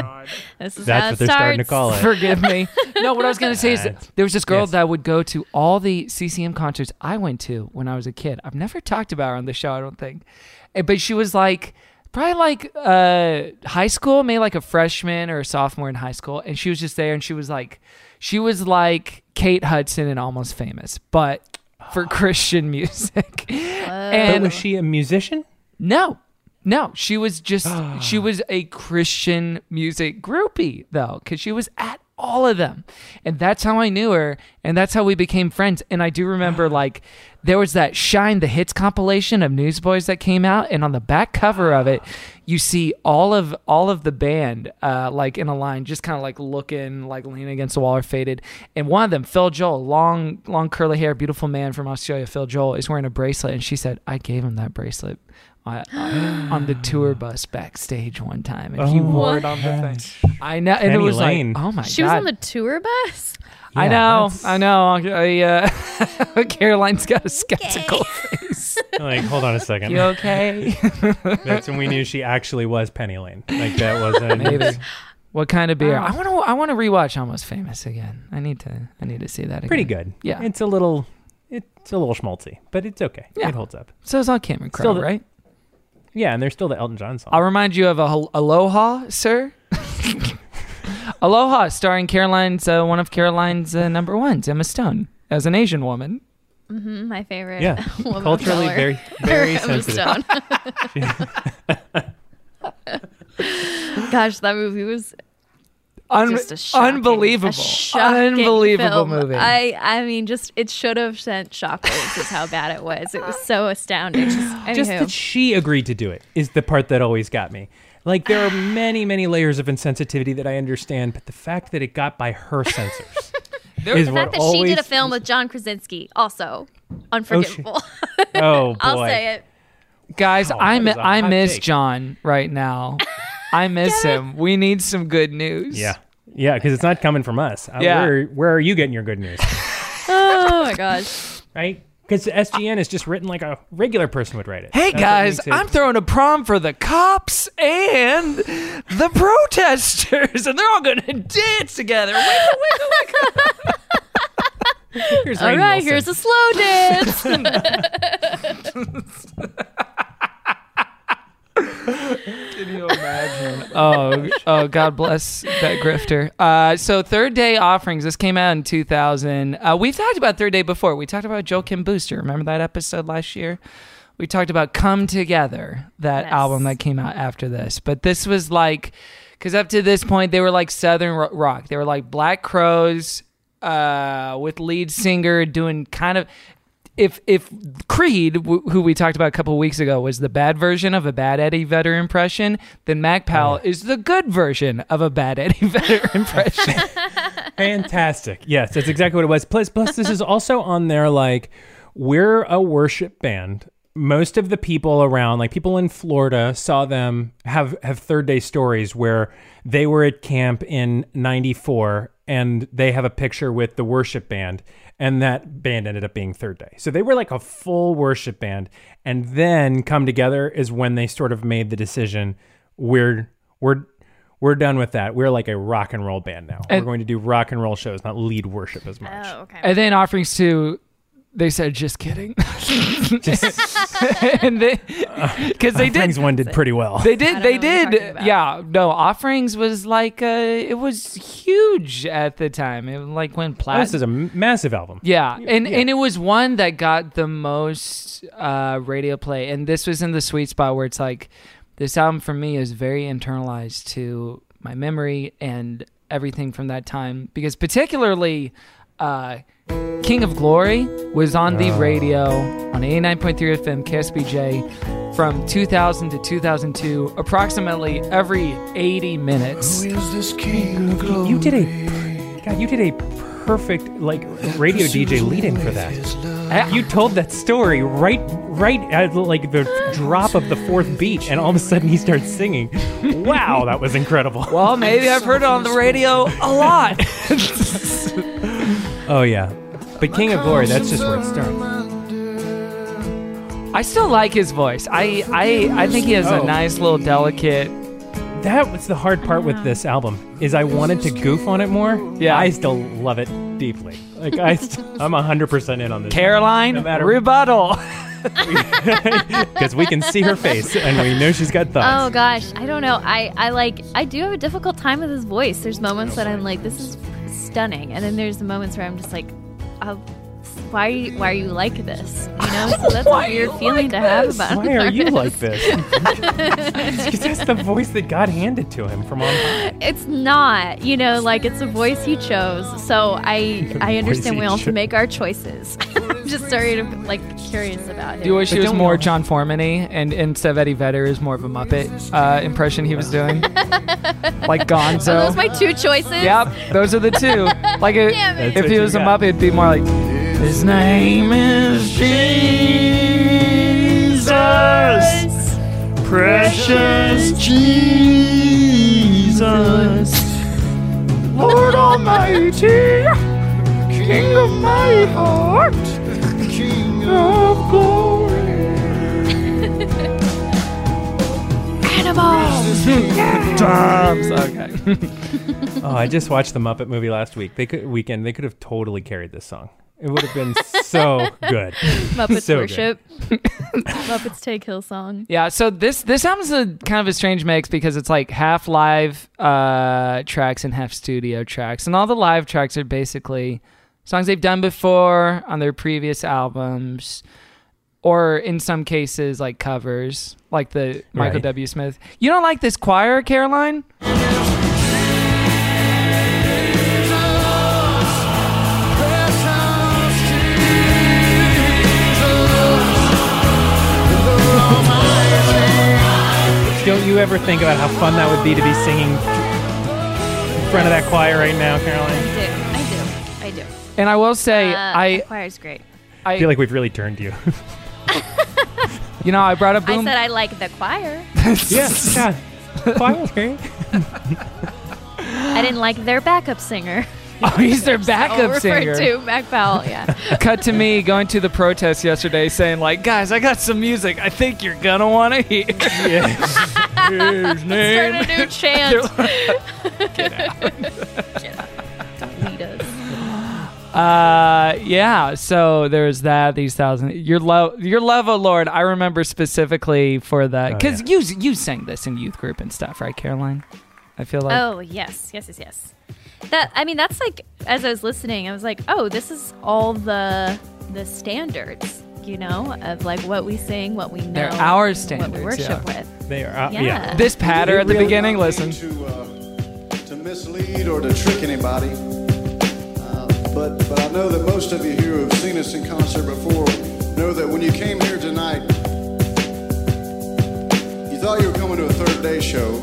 G: this is
H: That's
G: how
H: what they're starting to call it.
B: Forgive me. No, what I was going to say is
H: That's-
B: there was this girl
H: Yes.
B: that would go to all the CCM concerts I went to when I was a kid. I've never talked about her on the show, I don't think. Eh, But she was like, probably like uh, high school, maybe like a freshman or a sophomore in high school. And she was just there and she was like, she was like Kate Hudson and Almost Famous, but for Christian music.
H: But
B: and
H: was she a musician?
B: no, no, she was just she was a Christian music groupie though, because she was at all of them, and that's how I knew her, and that's how we became friends. And I do remember like there was that Shine the Hits compilation of Newsboys that came out, and on the back cover of it, you see all of all of the band uh, like in a line, just kind of like looking like leaning against the wall or faded. And one of them, Phil Joel, long long curly hair, beautiful man from Australia, Phil Joel, is wearing a bracelet, and she said, "I gave him that bracelet." I, I- on the tour bus backstage one time, and he
H: Oh,
B: wore it on the thing. I know, and it was
H: Lane.
B: like, oh my
G: She
B: god!
G: She was on the tour bus.
B: I know,
H: that's-
B: I know. I, uh, Caroline's got a skeptical face.
H: Like, hold on a second.
B: You okay?
H: That's when we knew she actually was Penny Lane. Like that wasn't
B: Maybe. What kind of beer?
G: Oh.
B: I want to. I want to rewatch Almost Famous again. I need to. I need to see that again.
H: pretty good.
B: Yeah.
H: it's a little, it's a little schmaltzy, but it's okay.
B: Yeah.
H: It holds up.
B: So it's on Cameron Crowe, right?
H: Yeah, and there's still the Elton John song.
B: I'll remind you of a hel- Aloha, sir. Aloha, starring Caroline's uh, one of Caroline's uh, number ones, Emma Stone, as an Asian woman.
G: hmm my favorite.
H: Yeah,
G: woman of
H: culturally
G: color.
H: very, very
G: Emma
H: sensitive.
G: Stone. Gosh, that movie was
B: Un-
G: just a shocking,
B: unbelievable,
G: a
B: unbelievable
G: film.
B: movie.
G: I, I mean, just it should have sent shockwaves. is how bad it was. It was so astounding. Just,
H: Just that she agreed to do it is the part that always got me. Like there are many, many layers of insensitivity that I understand, but the fact that it got by her censors is
G: the fact that
H: always.
G: she did a film with John Krasinski, also oh, unforgivable.
H: Oh boy!
G: I'll say it.
B: Guys,
H: Wow,
B: I mi-
H: is a
B: I
H: hot
B: miss
H: take.
B: John right now. I miss him. We need some good news.
H: Yeah, yeah, because it's not coming from us. Uh,
B: Yeah.
H: Where, where are you getting your good news?
G: Oh my gosh.
H: right? Because SGN is just written like a regular person would write it.
B: Hey
H: That's what
B: guys,
H: makes it-
B: I'm throwing a prom for the cops and the protesters, and they're all going to dance together. Wiggle, wiggle, wiggle.
H: Here's
G: All
H: Rainn
G: right,
H: Wilson.
G: here's a slow dance.
B: Can you imagine? oh, oh, God bless that grifter. Uh, so third day offerings. This came out in 2000. Uh, we've talked about third day before. We talked about Joel Kim Booster. Remember that episode last year? We talked about Come Together, that
G: Yes.
B: album that came out after this. But this was like, because up to this point they were like Southern rock. They were like Black Crowes uh, with lead singer doing kind of if if Creed, w- who we talked about a couple weeks ago, was the bad version of a bad Eddie Vedder impression, then Mac Powell oh, is the good version of a bad Eddie Vedder impression.
H: Fantastic. Yes, that's exactly what it was. Plus, plus, this is also on there. Like, we're a worship band. Most of the people around, like people in Florida, saw them have have third day stories where they were at camp in '94 and they have a picture with the worship band, and that band ended up being third day. So they were like a full worship band, and then come together is when they sort of made the decision. We're we're we're done with that. We're like a rock and roll band now.
B: And-
H: We're going to do rock and roll shows, not lead worship as much.
G: Oh, okay.
B: and then offerings to, they said, just kidding. and they, because they did.
H: Things one did pretty well.
B: They did. They
G: know what you're talking
B: did. Yeah. No, offerings was like uh, it was huge at the time. It like went
H: Oh,
B: platinum.
H: this is a massive album.
B: Yeah, and
H: yeah.
B: and it was one that got the most uh, radio play, and this was in the sweet spot where it's like this album for me is very internalized to my memory and everything from that time because particularly uh, King of Glory was on the radio on 89.3 FM KSBJ from 2000 to 2002 approximately every 80 minutes.
H: You did a, God, you did a perfect like radio DJ lead-in for that. You told that story right, right at like the drop of the fourth beat, and all of a sudden he starts singing. Wow, that was incredible.
B: Well, maybe I've heard it on the radio a lot.
H: Oh yeah. But King of Glory, that's just where it starts.
B: I still like his voice. I I I think he has a
H: Oh.
B: nice little delicate.
H: That was the hard part with this album is I wanted to goof on it more.
B: Yeah.
H: I still love it deeply. Like I, st- I'm hundred percent in on this.
B: Caroline,
H: No matter-
B: rebuttal.
H: because we can see her face and we know she's got thoughts.
G: Oh gosh, I don't know. I I like I do have a difficult time with his voice. There's moments that I'm like, this is stunning, and then there's the moments where I'm just like, oh, why are you, why are you like this? You know, so that's a
B: Why are
G: weird feeling
B: like
G: to have
B: this?
G: about.
H: Why are you like this? Because that's the voice that God handed to him from on high.
G: It's not, you know, like it's a voice he chose. So I I understand we all have to make our choices. I'm just sort of like curious about him.
B: Do you wish
H: But
B: he was more
H: know.
B: John Foreman and instead of Eddie Vedder is more of a Muppet uh, impression he was doing? like Gonzo.
G: Are those are my two choices?
B: Yep, those are the two. Like if, if he was a
H: got.
B: Muppet, it'd be more like His name is Jesus, precious Jesus, Lord Almighty, King of my heart, King of glory. Animals. Times. Okay.
H: Oh, I just watched the Muppet movie last week. They could weekend. They could have totally carried this song. It would have been so good.
G: Muppets
H: So good.
G: worship. Muppets take Hillsong.
B: Yeah, so this this album's a kind of a strange mix because it's like half live uh, tracks and half studio tracks, and all the live tracks are basically songs they've done before on their previous albums, or in some cases like covers, like the Michael
H: Right.
B: W. Smith. You don't like this choir, Caroline?
H: Don't you ever think about how fun that would be to be singing in front of that choir right now, Caroline?
G: I
H: Caroline?
G: do. I do. I do.
B: And I will say,
G: Uh,
B: I,
G: the choir's great.
H: I feel like we've really turned you.
B: you know, I brought up Boom.
G: I said I like the choir.
H: yeah, yeah. Choir's great.
G: I didn't like their backup singer.
B: Oh, he's their backup
G: refer
B: singer.
G: to Mac Powell. Yeah.
B: cut to me going to the protest yesterday saying like guys i got some music i think you're gonna want to hear his
G: Start a new chant. Get out. Don't lead us.
B: uh yeah so there's that these thousand your love your love oh lord i remember specifically for that
H: Oh,
B: because you you sang this in youth group and stuff right caroline i feel like
G: Oh yes, yes, yes, yes. That I mean, that's like as I was listening, I was like, oh, this is all the the standards, you know, of like what we sing, what we know,
B: They're our
G: what we worship
B: yeah.
G: with.
H: They are. Uh,
G: Yeah.
H: yeah.
B: this patter at the beginning listen
K: To, uh, to mislead or to trick anybody. Uh, but, but I know that most of you here who have seen us in concert before know that when you came here tonight, you thought you were coming to a third day show,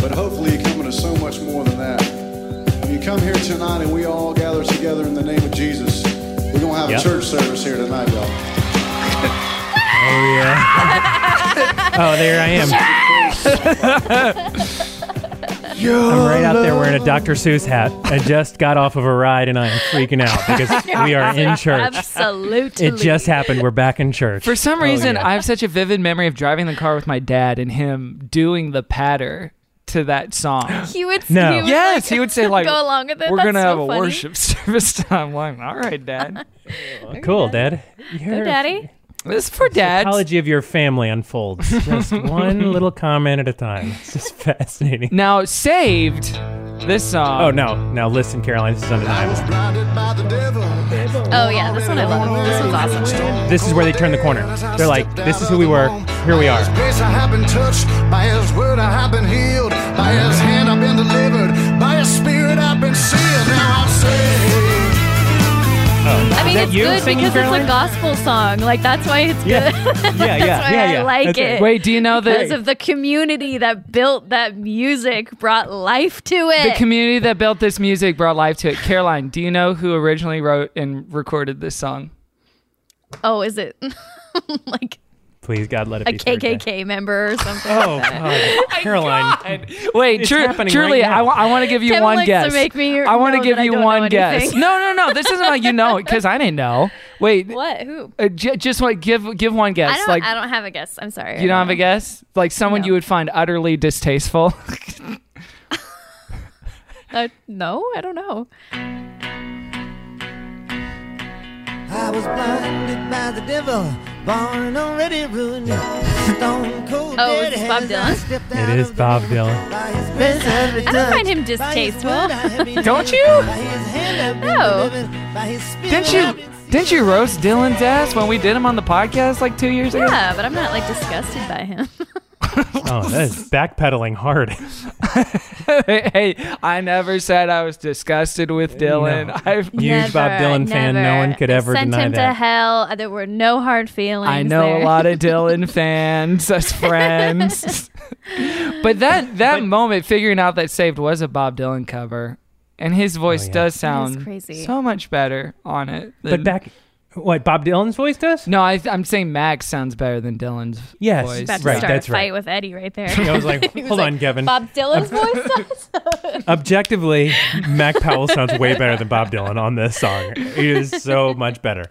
K: but hopefully you're coming to so much more than that. When you come here tonight and we all gather together in the name of Jesus, we're going to have
H: Yep.
K: a church service here tonight, y'all.
H: Oh yeah. oh, there I am. I'm right out there wearing a Dr. Seuss hat. I just got off of a ride and I am freaking out because we are in church.
G: Absolutely.
H: It just happened. We're back in church.
B: For some
H: Oh,
B: reason,
H: yeah.
B: I have such a vivid memory of driving the car with my dad and him doing the patter to that song.
G: He would.
H: No.
G: He would
B: yes,
G: like,
B: he would say like,
G: go along with it.
B: "We're
G: That's
B: gonna
G: so
B: have a worship service." I'm like, "All right, Dad.
H: cool, Dad.
G: Go, Daddy.
B: this is for Dad."
H: psychology of your family unfolds just one little comment at a time. It's just fascinating.
B: Now, saved this song.
H: Oh no! Now listen, Caroline. This is undeniable.
K: Blinded by the devil.
G: Oh yeah, this one I love. This one's awesome.
H: This is where they turn the corner. They're like, "This is who we were. Here we are."
K: By His I have been touched. By His word I have been healed. By His hand I've been delivered. By His Spirit I've been sealed. Now I'm saved. Oh.
G: I mean, it's
H: you
G: good because
H: Caroline?
G: it's a gospel song. Like that's why it's
H: Yeah.
G: good.
H: Yeah,
G: that's
H: yeah,
G: why
H: yeah, yeah.
G: I like
H: That's right.
G: it.
B: Wait, do you know
G: that
B: because
G: of the community that built that music brought life to it.
B: the community that built this music brought life to it? Caroline, do you know who originally wrote and recorded this song?
G: oh, is it like
H: Please, God, let it
G: A
H: be Thursday.
G: KKK member or something.
H: Oh,
G: like that.
H: God. Caroline.
B: Wait,
H: It's
B: tru-
H: happening
B: truly,
H: right
B: I want to give you
G: Kevin
B: one
G: likes to
B: guess.
G: make me
B: I want to give you one guess.
G: anything.
B: No, no, no. This isn't like you know because I didn't know. Wait,
G: What? Who?
B: uh, j- just like give give one guess.
G: I don't.
B: like
G: I don't have a guess. I'm sorry. I
B: you don't have
G: know.
B: a guess. Like someone
G: No.
B: you would find utterly distasteful.
G: Uh, no, I don't know.
E: I was blinded by the devil, born already ruined. Stone cold
G: Oh,
E: dead
G: it's Bob Dylan?
E: stepped
H: It
E: out
H: is
E: of
H: Bob Dylan.
E: by his grace I
G: I don't find him distasteful.
B: Don't you?
E: By his hand
G: No.
E: delivered, by his spirit
B: Didn't you? Didn't you roast Dylan's ass when we did him on the podcast like two years ago?
G: Yeah, but I'm not like disgusted by him.
H: Oh, that is backpedaling hard.
B: hey, I never said I was disgusted with Dylan.
H: No.
B: I've,
H: Huge Bob
G: Never,
H: Dylan fan. No one could ever
G: sent
H: deny
G: him to hell. There were no hard feelings.
B: I know
G: there.
B: a lot of Dylan fans as friends. but that that moment figuring out that saved was a Bob Dylan cover. And his oh, voice
H: yeah.
B: does sound
G: crazy.
B: so much better on it.
H: But back, what Bob Dylan's voice does?
B: No, I, I'm saying Mac's sounds better than Dylan's
H: Yes.
B: voice.
G: About to
H: Right,
G: start
H: that's
G: a fight
H: right.
G: with Eddie right there.
H: I was like,
G: He was
H: hold
G: like,
H: on, Kevin.
G: Bob Dylan's voice does.
H: Objectively, Mac Powell sounds way better than Bob Dylan on this song. He is so much better.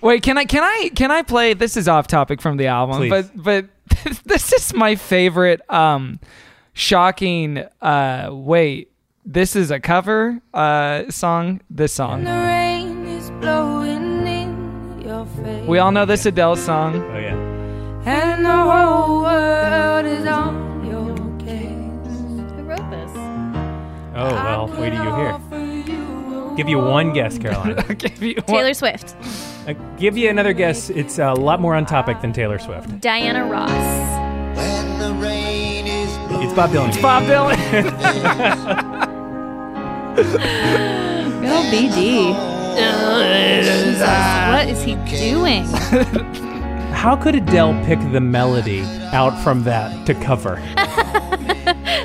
B: Wait, can I can I can I play? This is off topic from the album,
H: Please.
B: but but this is my favorite um shocking uh wait, this is a cover uh song, this song.
L: The rain is blowing in your face.
B: We all know this Adele song.
H: Oh yeah.
L: And the whole world is on your case.
G: Who wrote this?
H: Oh well, wait till you hear. Give you one guess, Caroline.
B: Give you one.
G: Taylor Swift.
H: Uh, give you another guess. It's a lot more on topic than Taylor Swift.
G: Diana Ross.
E: When the rain is blowing
H: It's Bob Dylan.
B: It's Bob Dylan.
G: Go BD. Jesus, what is he doing?
H: How could Adele pick the melody out from that to cover?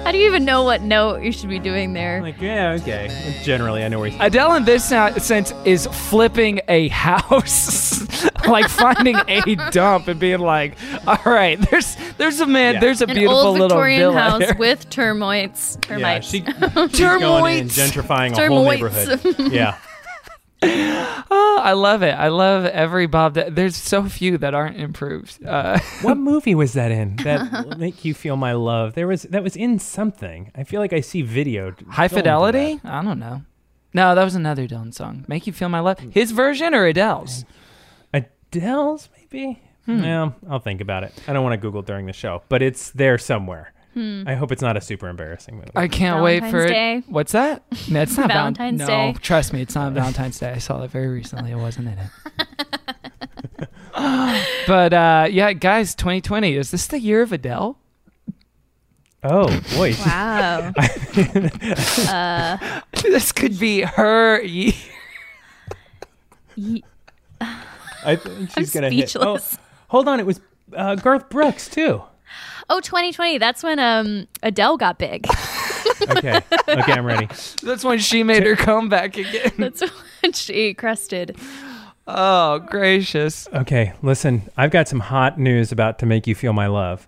G: How do you even know what note you should be doing there?
H: Like, yeah, okay. Generally, I know where he's.
B: Adele in this sense is flipping a house, like finding a dump and being like, "All right, there's there's a man,
H: Yeah.
B: there's a
G: An
B: beautiful
G: old
B: little
G: Victorian
B: villa
G: house
B: here."
G: with termites.
H: Yeah,
G: Termites.
H: she, she's going in,
B: Termites.
H: gentrifying a whole neighborhood. Yeah.
B: Oh, I love it. I love every Bob. Dy- There's so few that aren't improved. Uh,
H: What movie was that in? That make you feel my love. There was that was in something. I feel like I see video.
B: High Fidelity? I don't know. No, that was another Dylan song. Make you feel my love. His version or Adele's?
H: Adele's maybe. Yeah, I'll think about it. I don't want to Google during the show, but it's there somewhere. I hope it's not a super embarrassing movie.
B: I can't wait for
G: Valentine's
B: it.
G: Day.
B: What's that? No, it's not Val-
G: Day.
B: no, trust me, it's not Valentine's Day. I saw it very recently. It wasn't in it. but uh, yeah, guys, 2020 is this the year of Adele?
H: oh boy.
G: Wow.
B: This could be her year.
G: Ye-
H: I think she's
G: I'm
H: gonna hit. Oh,
G: speechless.
H: hold on, it was uh, Garth Brooks too.
G: Oh, 2020. That's when um Adele got big.
H: Okay, okay, I'm ready.
B: That's when she made her comeback again.
G: That's when she crested.
B: Oh, gracious.
H: Okay, listen, I've got some hot news about to make you feel my love.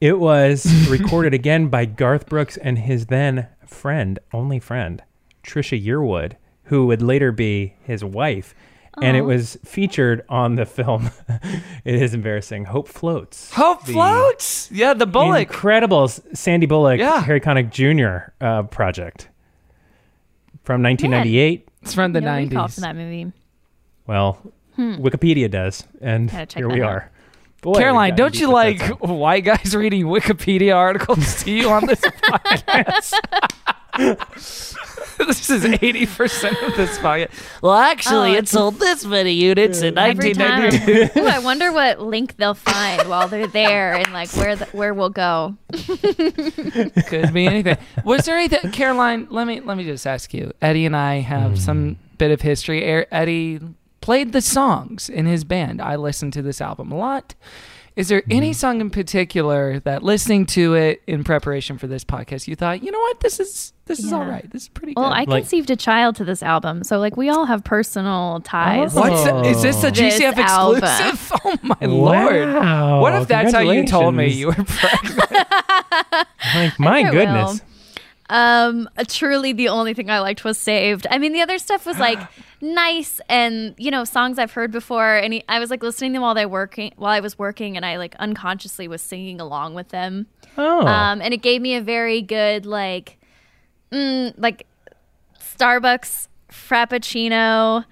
H: It was recorded again by Garth Brooks and his then friend, only friend, Trisha Yearwood, who would later be his wife. And it was featured on the film. it is embarrassing. Hope floats.
B: Hope
H: The
B: floats. Yeah, the Bullock.
H: Incredible Sandy Bullock,
B: Yeah.
H: Harry Connick Jr. Uh, project from 1998.
B: It's from the
G: no recall
B: 90s.
G: from that movie.
H: Well, Wikipedia does, and here we
G: out.
H: are. Boy,
B: Caroline, don't you like
H: song.
B: white guys reading Wikipedia articles to you on this podcast? this is 80% of this podcast. Well, actually,
G: Oh,
B: it sold this many units in
G: Every time. Ooh, I wonder what link they'll find while they're there and like where the, where we'll go.
B: Could be anything. Was there anything, Caroline? Let me let me just ask you. Eddie and I have
H: Hmm.
B: some bit of history. Er- Eddie played the songs in his band. I listened to this album a lot. Is there any
H: Mm-hmm.
B: song in particular that listening to it in preparation for this podcast, you thought, you know what, this is this is all
G: Yeah.
B: right. This is pretty cool.
G: Well,
B: good.
G: I conceived a child to this album, so like we all have personal ties.
B: What's is this a
G: This
B: GCF
G: album.
B: exclusive? Oh my lord! What if that's how you told me you were pregnant?
H: Like, my
G: goodness. will. Um, truly, the only thing I liked was "Saved." I mean, the other stuff was like nice and you know songs I've heard before, and he, I was like listening to them while I working while I was working, and I like unconsciously was singing along with them.
H: Oh.
G: um, and it gave me a very good like, mm, like Starbucks frappuccino.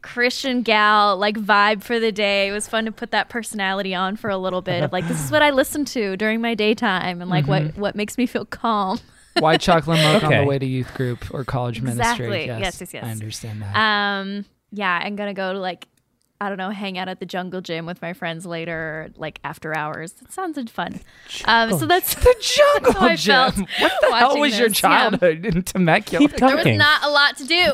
G: Christian gal like vibe for the day. It was fun to put that personality on for a little bit of like this is what I listen to during my daytime and like
B: Mhm.
G: what what makes me feel calm.
B: White chocolate milk on the way to youth group or college ministry.
G: Exactly.
B: Yes,
G: Yes, yes, yes.
B: I understand that.
G: Um, yeah, I'm gonna go to like, I don't know, hang out at the jungle gym with my friends later, like after hours. It sounded fun. Um, so that's
B: the jungle
G: how I
B: gym.
G: felt
B: What the hell
G: watching
B: was your
G: this. Yeah.
B: childhood in Temecula?
H: Keep talking.
G: There was not a lot to do.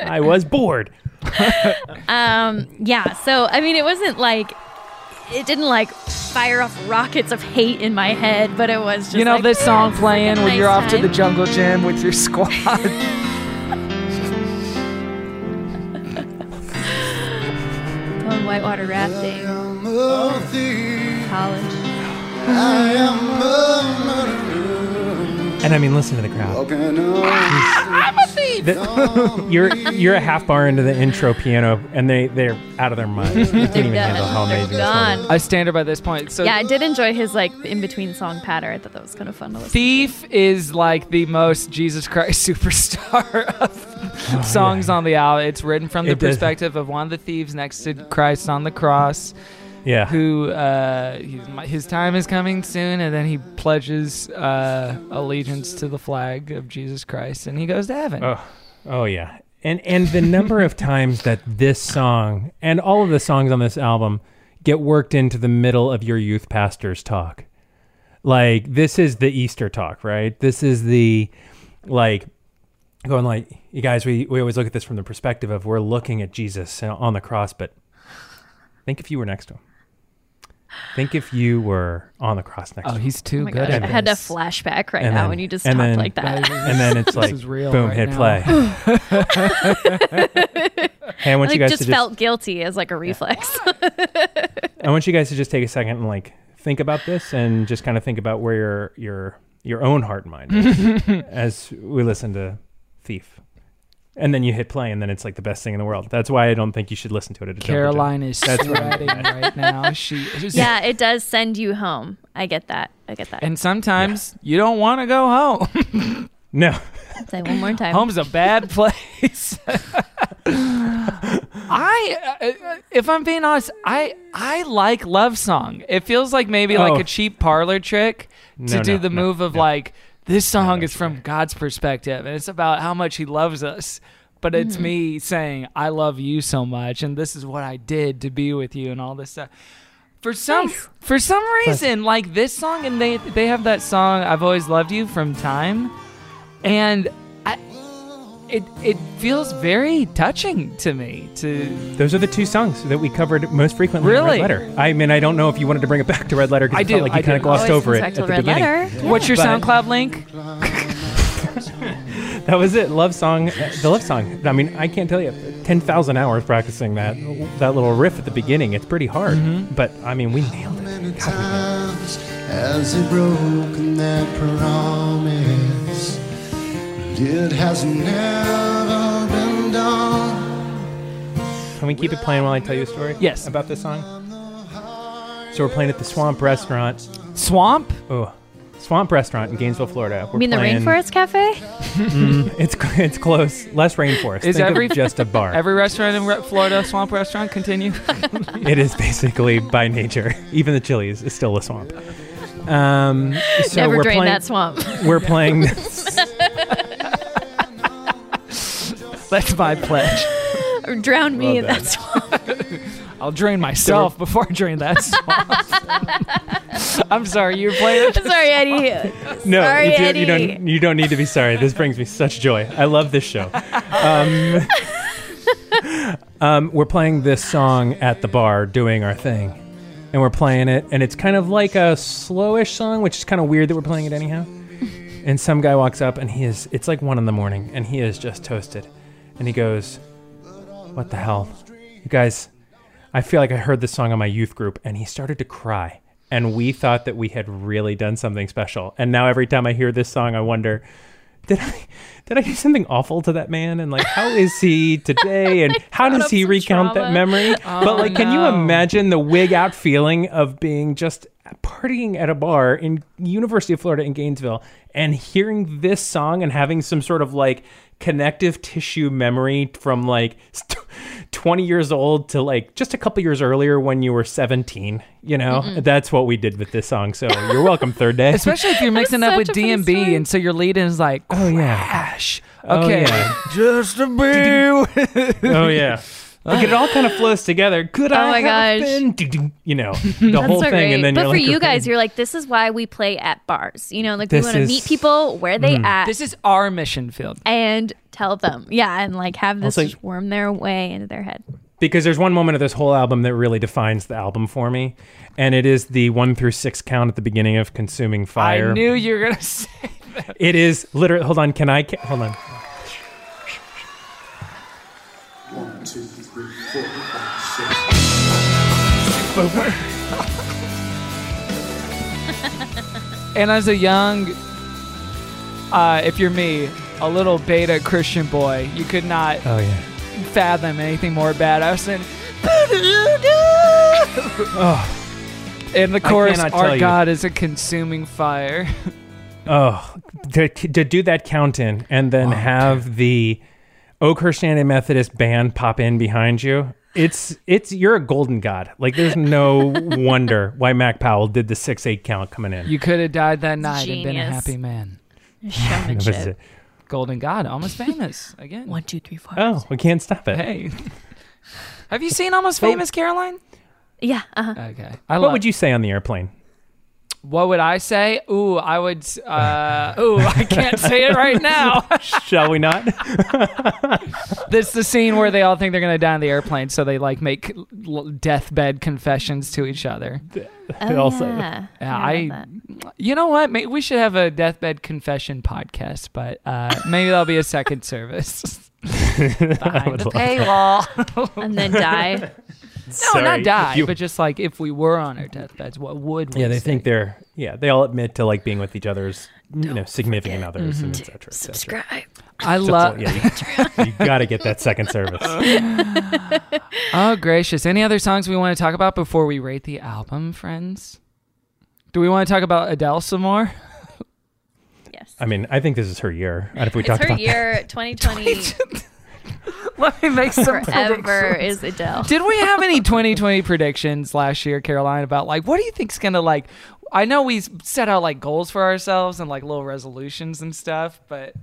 H: I was bored.
G: um, yeah. So I mean, it wasn't like. It didn't like fire off rockets of hate in my head, but it was just
B: you know
G: like,
B: this song
G: it's like
B: playing when
G: nice
B: you're off to the jungle gym with your squad.
G: Going whitewater rafting. College.
H: And I mean, listen to the crowd.
B: I'm a thief.
H: The- you're you're a half bar into the intro piano, and they they're out of their minds. They can't even
G: done.
H: handle how
G: They're
H: amazing this one is.
G: gone.
B: I stand her by this point. So
G: yeah, I did enjoy his like in between song patter. I thought that was kind of fun to listen.
B: Thief is like the most Jesus Christ superstar of oh, songs on the album. It's written from the
H: Oh, It does-
B: perspective of one of the thieves next to Christ on the cross.
H: Yeah.
B: Who uh, he's, his time is coming soon, and then he pledges uh, allegiance to the flag of Jesus Christ, and he goes to heaven.
H: Oh, oh yeah. And and the number of times that this song and all of the songs on this album get worked into the middle of your youth pastor's talk. Like this is the Easter talk, right? This is the like going like you guys we, we always look at this from the perspective of we're looking at Jesus on the cross, but think if you were next to him. Think if you were on the cross next
B: Oh,
H: to him.
B: he's too
G: Oh
B: good
G: gosh,
B: at
G: I had a flashback right
H: And
G: now
H: then-
G: when you just
H: and
G: talked
H: then-
G: like that.
H: and then it's like
B: real
H: boom,
B: right
H: hit
B: now.
H: play. hey, I want
G: I
H: you guys
G: just
H: to just
G: felt guilty as like a reflex.
H: I want you guys to just take a second and like think about this and just kind of think about where your your your own heart and mind is as we listen to Thief. And then you hit play and then it's like the best thing in the world. That's why I don't think you should listen to it at a jungle.
B: Caroline is
H: That's right.
B: sweating right now. She is
G: yeah, it does send you home. I get that. I get that.
B: And sometimes you don't want to go home.
H: no.
G: Say one more time.
B: Home's a bad place. I, uh, if I'm being honest, I I like love song. It feels like maybe
H: Oh.
B: like a cheap parlor trick to
H: No,
B: do
H: no,
B: the
H: no,
B: move of
H: no.
B: like this song is from God's perspective and it's about how much He loves us. But it's
G: Mhm.
B: me saying I love you so much, and this is what I did to be with you, and all this stuff. For some for some reason, like this song, and they they have that song "I've Always Loved You" from Time, and I, it it feels very touching to me. To
H: Those are the two songs that we covered most frequently in
B: Really?
H: Red Letter. I mean, I don't know if you wanted to bring it back to Red Letter because
B: I
H: I felt
B: do,
H: like
B: I
H: you kind
B: do.
H: of glossed
G: Always
H: over it at the
G: Red
H: beginning.
G: Letter.
B: what's your
H: But-
B: SoundCloud link?
H: That was it. Love song, the love song. I mean, I can't tell you, ten thousand hours practicing that that little riff at the beginning. It's pretty hard,
B: Mm-hmm.
H: but I mean, we nailed it.
E: times has he broken that promise? It has never been done.
H: Can we keep it playing while I tell you a story?
B: Yes.
H: About this song. So we're playing at the Swamp Restaurant.
B: Swamp?
H: Oh, Swamp Restaurant in Gainesville, Florida. We're
G: you mean the Rainforest Cafe?
H: Mm, it's it's close. Less rainforest.
B: Is
H: Think of
B: every
H: just a bar?
B: Every restaurant in Re- Florida, Swamp Restaurant, continue.
H: it is basically by nature. Even the Chili's is still a swamp. Um, so
G: Never
H: we're
G: drain
H: playing,
G: that swamp.
H: We're playing.
B: That's my pledge.
G: or drown me
H: Well
G: in
H: done.
G: that swamp.
B: I'll drain myself before I drain that swamp. I'm sorry, you were playing it.
G: Sorry, Eddie.
H: No,
G: Sorry,
H: you, do,
G: Eddie.
H: you don't. You don't need to be sorry. This brings me such joy. I love this show. Um, um, we're playing this song at the bar, doing our thing, and we're playing it, and it's kind of like a slowish song, which is kind of weird that we're playing it anyhow. and some guy walks up, and he is, it's like one in the morning, and he is just toasted. And he goes, What the hell? You guys, I feel like I heard this song on my youth group, and he started to cry. And we thought that we had really done something special. And now every time I hear this song, I wonder, did I did I do something awful to that man? And like, how is he today? And how does he recount that memory?
B: Oh,
H: but like, can you imagine the wig out feeling of being just partying at a bar in University of Florida in Gainesville and hearing this song and having some sort of like connective tissue memory from like 20 years old to like just a couple years earlier when you were 17 you know
B: Mm-mm.
H: that's what we did with this song so you're welcome third day
B: Especially if you're mixing up with
G: such
B: DMB, and so your lead in is like,
H: oh yeah
B: crash.
H: Oh,
B: Okay,
H: yeah.
B: just a bit.
H: oh yeah like it all kind of flows together could
G: Oh
H: I
G: my
H: have
G: gosh.
H: been Do-do, you know the whole
G: so
H: thing
G: great.
H: and then
G: but
H: you're
G: for
H: like
G: you guys, you're like, this is why we play at bars. You know, like
H: This
G: we want to
H: is-
G: meet people where they
H: Mm.
G: at
B: This is our mission field.
G: and tell them, yeah, and like have this
H: Also-
G: just worm their way into their head.
H: because there's one moment of this whole album that really defines the album for me and it is the one through six count at the beginning of consuming fire
B: I knew you were gonna say. That.
H: It is literally hold on can i ca- hold on
K: One, two, three, four, five,
B: And as a young, uh, if you're me, a little beta Christian boy, you could not
H: oh yeah
B: fathom anything more badass than.
H: oh
B: In the chorus, our
H: you.
B: God is a consuming fire.
H: Oh, to, to do that count in and then have the Oakhurst United Methodist band pop in behind you. It's it's you're a golden god. Like there's no wonder why Mac Powell did the six eight count coming in.
B: You could have died that night and been a
G: Genius.
B: happy man.
H: That
G: Showmanship.
H: it.
B: Golden God, almost famous again.
G: One, two, three, four.
H: Oh, we can't stop it.
B: Hey, have you seen Almost Famous, Caroline?
G: Yeah. Uh-huh.
B: Okay. I
H: what
B: love-
H: would you say on the airplane?
B: What would I say? Ooh, I would. Uh, ooh, I can't say it right now.
H: Shall we not?
B: This the scene where they all think they're gonna die on the airplane, so they like make l- deathbed confessions to each other.
G: Oh,
H: Also-
G: yeah.
B: Yeah,
G: I
B: I.
G: that.
B: You know what? May we should have a deathbed confession podcast, but uh, maybe that'll be a second service behind the paywall.
G: and then die.
B: no,
H: Sorry,
B: not die,
H: you-
B: but just like if we were on our deathbeds, what would we?
H: Yeah, they
B: say?
H: think they're yeah. They all admit to like being with each other's you know significant others and etc. Et. Mm-hmm.
G: Subscribe.
B: I
H: Just
B: love.
H: yeah, you, you got to get that second service.
B: Oh gracious! Any other songs we want to talk about before we rate the album, friends? Do we want to talk about Adele some more?
G: Yes.
H: I mean, I think this is her year. And if we
G: It's
H: talked
G: her
H: about
G: year 2020
B: Let me make some
G: forever
B: predictions.
G: is Adele.
B: Did we have any 2020 predictions last year, Caroline, about like what do you think's gonna like? I know we set out like goals for ourselves and like little resolutions and stuff, but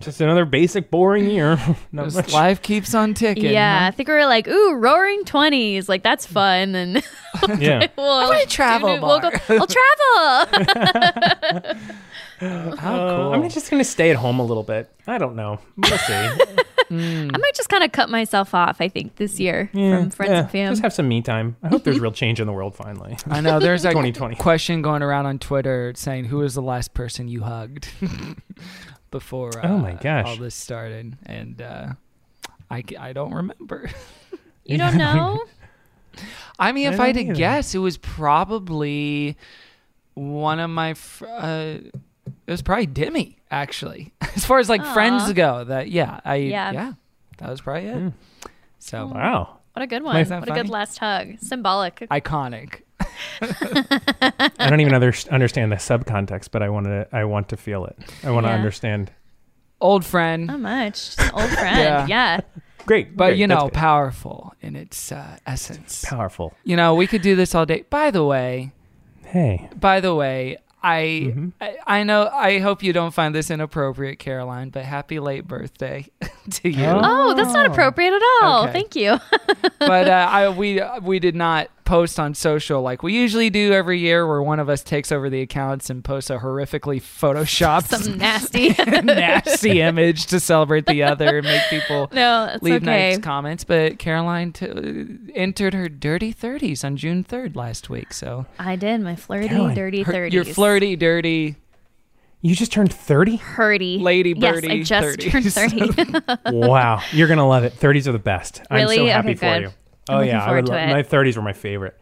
H: just another basic boring year. Not
B: just
H: much.
B: life keeps on ticking.
G: Yeah, I think we were like, ooh, roaring 20s. Like, that's fun. And
H: Yeah.
G: we'll,
B: I wanna travel
G: do- We'll go, I'll travel.
B: How
H: Uh,
B: cool.
H: I'm just gonna stay at home a little bit. I don't know. We'll see.
G: I might just kind of cut myself off, I think, this year from friends
H: Yeah,
G: and fam.
H: Just have some me time. I hope there's real change in the world finally.
B: I know there's a
H: 2020.
B: question going around on Twitter saying who was the last person you hugged before uh,
H: Oh my gosh.
B: all this started, and uh, I, c- I don't remember.
G: you don't know?
B: I mean,
H: I
B: if I had
H: don't
B: to
H: either.
B: guess, it was probably one of my. Fr- uh, it was probably Demi, actually. As far as like friends go, that yeah, I
G: Yeah.
B: yeah, that was probably it.
H: Hmm.
B: So
H: Wow.
G: What a good one.
B: that
G: What a good last hug. Symbolic.
B: iconic.
H: I don't even other- understand the subcontext, but I want to. I want to feel it. I want to
G: Yeah.
H: understand.
B: Old friend,
G: Not much. Just old friend.
B: Yeah.
G: yeah.
H: Great,
B: but
H: great,
B: you know, powerful in its uh, essence.
H: powerful.
B: You know, we could do this all day. By the way,
H: Hey,
B: by the way, I,
H: Mm-hmm.
B: I I know I hope you don't find this inappropriate, Caroline, but happy late birthday to you.
H: Oh.
G: Oh, that's not appropriate at all.
B: Okay.
G: Thank you.
B: but uh, I we we did not post on social like we usually do every year, where one of us takes over the accounts and posts a horrifically photoshopped,
G: Some nasty.
B: nasty image to celebrate the other and make people
G: No,
B: leave
G: okay.
B: nice comments. But Caroline t- entered her dirty 30s on June 3rd last week. So
G: I did my flirty,
H: Caroline,
G: dirty
B: her-
G: 30s.
B: your flirty, dirty
H: You just turned 30?
G: Hurdy.
B: lady
G: Yes. I just
B: 30s.
G: turned 30.
H: wow. You're going to love it. 30s are the best. I'm so happy
G: Okay,
H: for
G: good.
H: you.
G: I'm
H: Oh, yeah. I would
G: to
H: lo-
G: it.
H: my 30s were my favorite.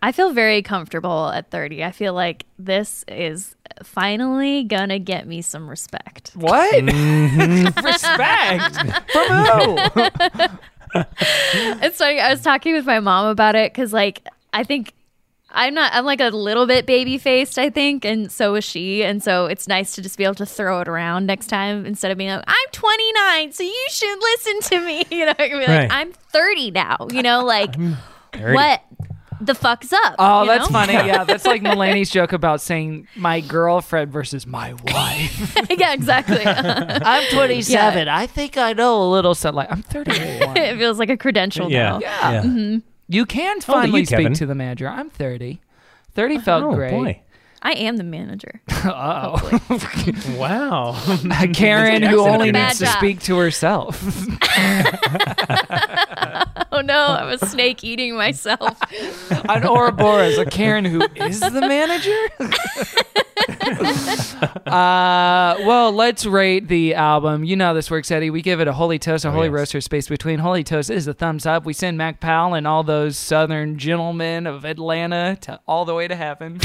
G: I feel very comfortable at 30. I feel like this is finally gonna get me some respect.
B: What?
H: Mm-hmm.
B: Respect from who?
G: it's funny. I was talking with my mom about it because, like, I think I'm not. I'm like a little bit baby faced. I think, and so is she. And so it's nice to just be able to throw it around next time instead of being like, "I'm 29, so you should listen to me." You know, I can be
H: Right.
G: like, "I'm 30 now." You know, like what the fuck's up?
B: Oh,
G: you
B: that's
G: know?
B: funny. Yeah, that's like Mulaney's joke about saying my girlfriend versus my wife.
G: yeah, exactly.
B: I'm 27. I think I know a little. So like, I'm 31.
G: it feels like a credential
H: Yeah.
G: now.
B: Yeah.
G: Mhm.
B: You can
H: oh, How
B: finally
H: you,
B: speak
H: Kevin?
B: to the manager. I'm 30. 30 felt
H: oh,
B: great.
H: boy.
G: I am the manager.
B: oh.
H: Wow.
B: Karen, who only
H: you
B: needs to
G: job.
B: speak to herself.
G: Oh no, I'm a snake eating myself.
B: An Ouroboros, a Karen who is the manager. uh, well, let's rate the album. You know how this works, Eddie. We give it a holy toast, a holy
H: yes.
B: roaster space between. Holy toast is a thumbs up. We send Mac Powell and all those southern gentlemen of Atlanta to all the way to heaven.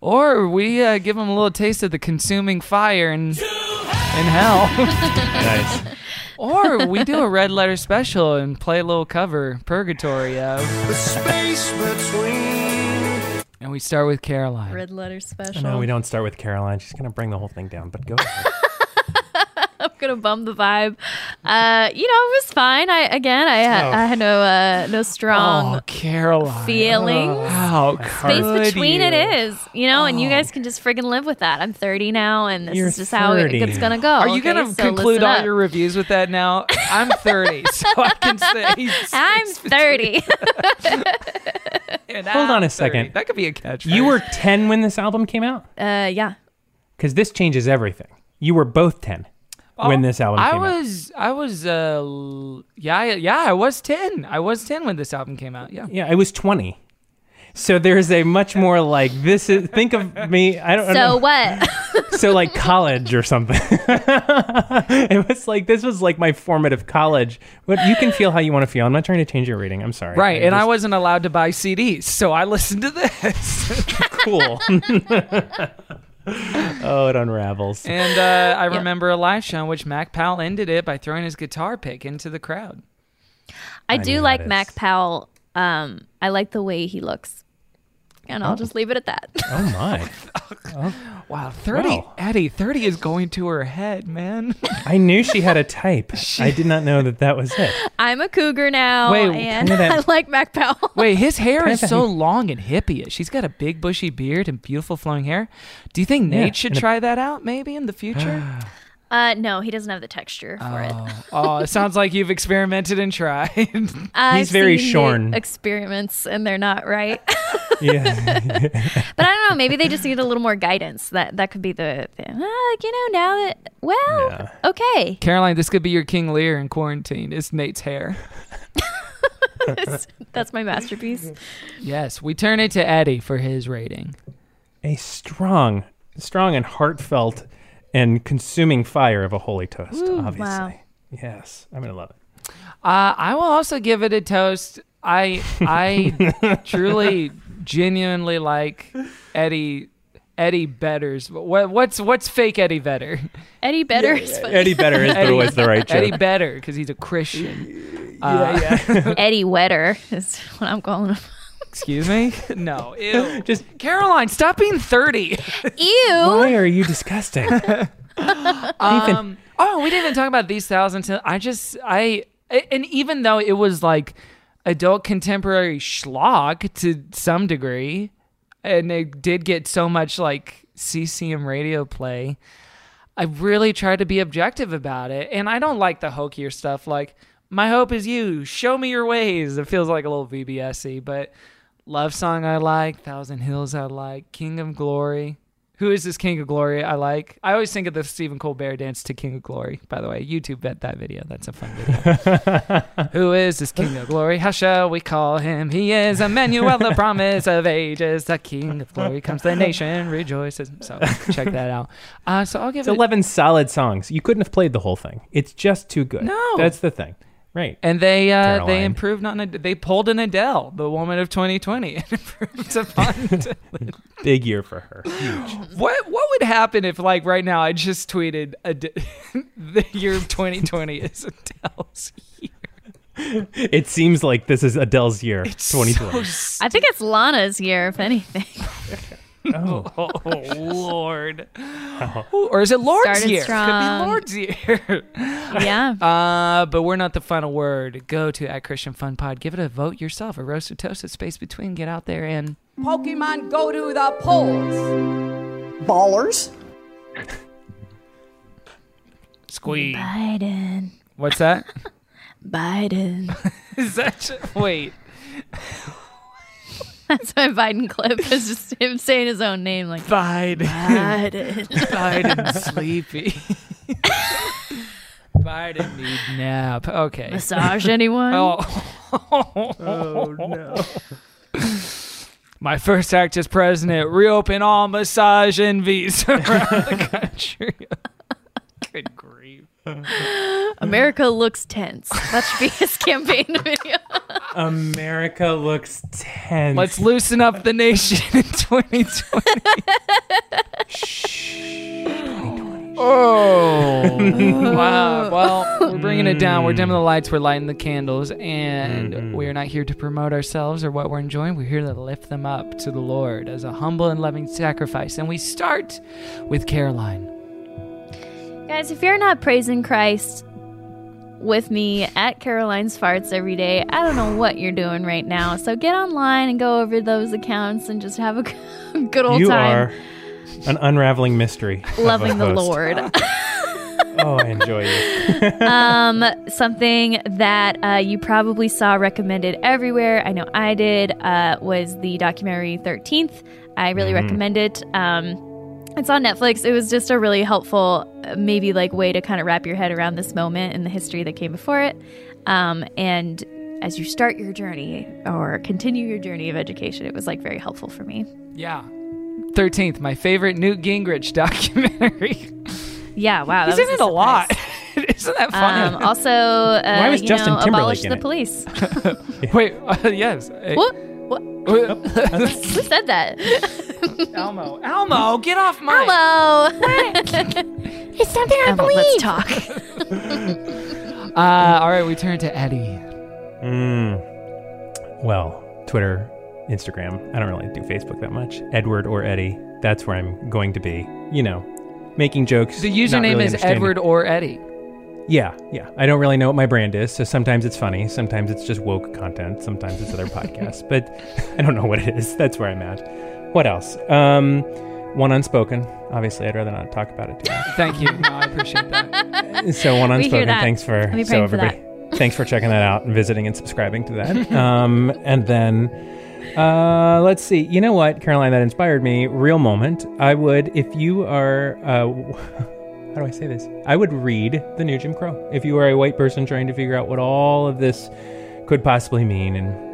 B: Or we uh, give them a little taste of the consuming fire in, in hell.
H: nice.
B: or we do a red letter special and play a little cover, Purgatory of.
E: The space between.
B: And we start with Caroline.
G: Red letter special.
H: No, we don't start with Caroline. She's going to bring the whole thing down, but go ahead.
G: I'm gonna bum the vibe. Uh, you know, it was fine. I again, I, ha-
H: Oh.
G: I had no uh, no strong
B: Oh, Caroline.
G: feelings.
B: How
G: Space
B: could
G: between
B: you?
G: it is, you know, and you guys can just friggin' live with that. I'm 30 now, and this
H: You're
G: is just how it- it's gonna go.
B: Are you
G: okay?
B: gonna
G: So
B: conclude all
G: up.
B: your reviews with that now? I'm 30, so I can say.
G: I'm 30.
B: and
H: Hold
B: I'm
H: on a
B: 30.
H: second.
B: That could be a catch.
H: you were 10 when this album came out?
G: uh, yeah.
H: Because this changes everything. You were both 10 when this album
B: I
H: came out.
B: was, I was, uh, l- yeah, I- yeah, I was 10. I was 10 when this album came out. Yeah.
H: Yeah, I was 20. So there's a much more like this is think of me I don't know.
G: So
H: know
G: what?
H: so like college or something. it was like this was like my formative college. But you can feel how you want to feel. I'm not trying to change your rating. I'm sorry.
B: Right, and I
H: just-
B: wasn't allowed to buy CDs, so I listened to this.
H: cool. oh, it unravels.
B: and uh, I remember a live show in which Mac Powell ended it by throwing his guitar pick into the crowd.
G: I,
H: I
G: do like Mac Powell. Um, I like the way he looks, and I'll oh. just leave it at that.
H: Oh my.
B: Oh, wow, 30,
H: Wow.
B: Eddie, 30 is going to her head, man.
H: I knew she had a type. I did not know that that was it.
G: I'm a cougar now,
B: Wait,
G: and
H: kind of that-
G: I like Mac Powell.
B: Wait, his hair
H: Kind
B: is so
H: a-
B: long and hippie. She's got a big bushy beard and beautiful flowing hair. Do you think
H: Yeah,
B: Nate should
H: and a-
B: try that out maybe in the future?
G: Uh, no, he doesn't have the texture for it.
B: oh, oh, it sounds like you've experimented and tried.
G: I've
H: He's very
G: seen the
H: shorn.
G: Experiments, and they're not right.
H: Yeah.
G: but I don't know. Maybe they just need a little more guidance. That that could be the thing. Uh, you know, now that well,
H: Yeah.
G: okay.
B: Caroline, this could be your King Lear in quarantine. It's Nate's hair.
G: That's my masterpiece.
B: Yes, we turn it to Eddie for his rating.
H: a strong, strong and heartfelt and consuming fire of a holy toast,
G: Ooh,
H: obviously.
G: wow.
H: Yes. I'm going to love it.
B: Uh, I will also give it a toast. I I truly, genuinely like Eddie Eddie Betters. What, what's what's fake Eddie Vedder?
G: Eddie Better is funny.
H: Eddie Better is
B: Eddie-
H: always the right joke.
B: Eddie Better because he's a Christian. Uh,
G: Eddie Wetter is what I'm calling him.
B: Excuse me? No. Ew.
H: Just
B: Caroline, stop being 30.
G: Ew.
H: why are you disgusting?
B: Um, oh, we didn't even talk about these thousands. I just, I, and even though it was like adult contemporary schlock to some degree, and it did get so much like CCM radio play, I really tried to be objective about it. And I don't like the hokier stuff like, My hope is you. Show me your ways. It feels like a little VBSy, but love song I like, Thousand Hills I like, King of Glory. Who is this King of Glory I like? I always think of the Stephen Colbert dance to King of Glory. By the way, YouTube bet that video. That's a fun video. Who is this King of Glory? How shall we call him? He is Emmanuel, the promise of ages. The King of Glory comes, the nation rejoices. So check that out. Uh, so I'll give
H: It's
B: it
H: 11 solid songs. You couldn't have played the whole thing. It's just too good.
B: No.
H: That's the thing. Right.
B: And they uh, they improved on it. They pulled an Adele, the woman of 2020, and improved upon.
H: Big year for her.
B: what what would happen if like right now I just tweeted Ade- the year of 2020 is Adele's year.
H: It seems like this is Adele's year, it's 2020.
G: I think it's Lana's year, if anything.
H: Oh.
B: oh Lord, Ooh, or is it Lorde's
G: Started
B: year?
G: strong.
B: Could be Lorde's year.
G: yeah.
B: Uh, but we're not the final word. Go to at Christian Fun Pod. Give it a vote yourself. A roast or toast, a space between. Get out there and
M: Pokemon go to the polls.
N: Ballers.
B: squeeze.
G: Biden.
B: What's that?
G: Biden.
B: is that just, wait?
G: That's my Biden clip. It's just him saying his own name, like
B: Biden.
G: Biden.
B: Biden sleepy. Biden need nap. Okay.
G: Massage anyone?
B: Oh.
H: Oh, no.
B: My first act as president: reopen all massage envies around the country. Good grief.
G: America looks tense. That should be his campaign video.
H: America looks tense.
B: Let's loosen up the nation in 2020. Oh wow! Well, we're bringing it down. We're dimming the mm. lights. We're lighting the candles, and mm-hmm. we are not here to promote ourselves or what we're enjoying. We're here to lift them up to the Lord as a humble and loving sacrifice. And we start with Caroline.
G: Guys, if you're not praising Christ with me at Caroline's Farts every day, I don't know what you're doing right now. So get online and go over those accounts and just have a good old
H: you
G: time
H: are an unraveling mystery.
G: loving the. Lord.
H: Oh, I enjoy you.
G: um, something that uh, you probably saw recommended everywhere. I know I did. Uh, was the documentary Thirteenth. I really
H: Mhm.
G: recommend it. Um, it's on Netflix. It was just a really helpful, uh, maybe like way to kind of wrap your head around this moment and the history that came before it. Um, and as you start your journey or continue your journey of education, it was like very helpful for me.
B: Yeah. 13th, my favorite Newt Gingrich documentary.
G: Yeah, wow. that
B: He's in
G: was
B: it a lot. Isn't that funny?
G: Um, also, uh,
B: Why was
G: you
B: Justin
G: know,
B: Timberlake
G: abolish
B: in
G: the
B: it?
G: police.
B: Wait, uh, yes.
G: What? What? Who said that?
B: Elmo. Elmo, get off my.
G: Elmo.
C: It's something I
G: Elmo,
C: believe.
G: let's talk.
B: Uh, all right, we turn to Eddie.
H: Mm. Well, Twitter, Instagram. I don't really do Facebook that much. Edward or Eddie. That's where I'm going to be. You know, making jokes.
B: The username
H: really
B: is. Edward or Eddie.
H: Yeah, yeah. I don't really know what my brand is, so sometimes it's funny, sometimes it's just woke content, sometimes it's other podcasts, but I don't know what it is. That's where I'm at. What else? Um, one unspoken. Obviously, I'd rather not talk about it too much.
B: Thank you. No, I appreciate that.
H: So one
G: We hear
H: unspoken.
G: that.
H: Thanks for so
G: praying for
H: everybody. Thanks for checking that out and visiting and subscribing to that. um, and then uh, let's see. You know what, Caroline? That inspired me. Real moment. I would if you are. Uh, how do I say this? I would read the New Jim Crow if you are a white person trying to figure out what all of this could possibly mean and.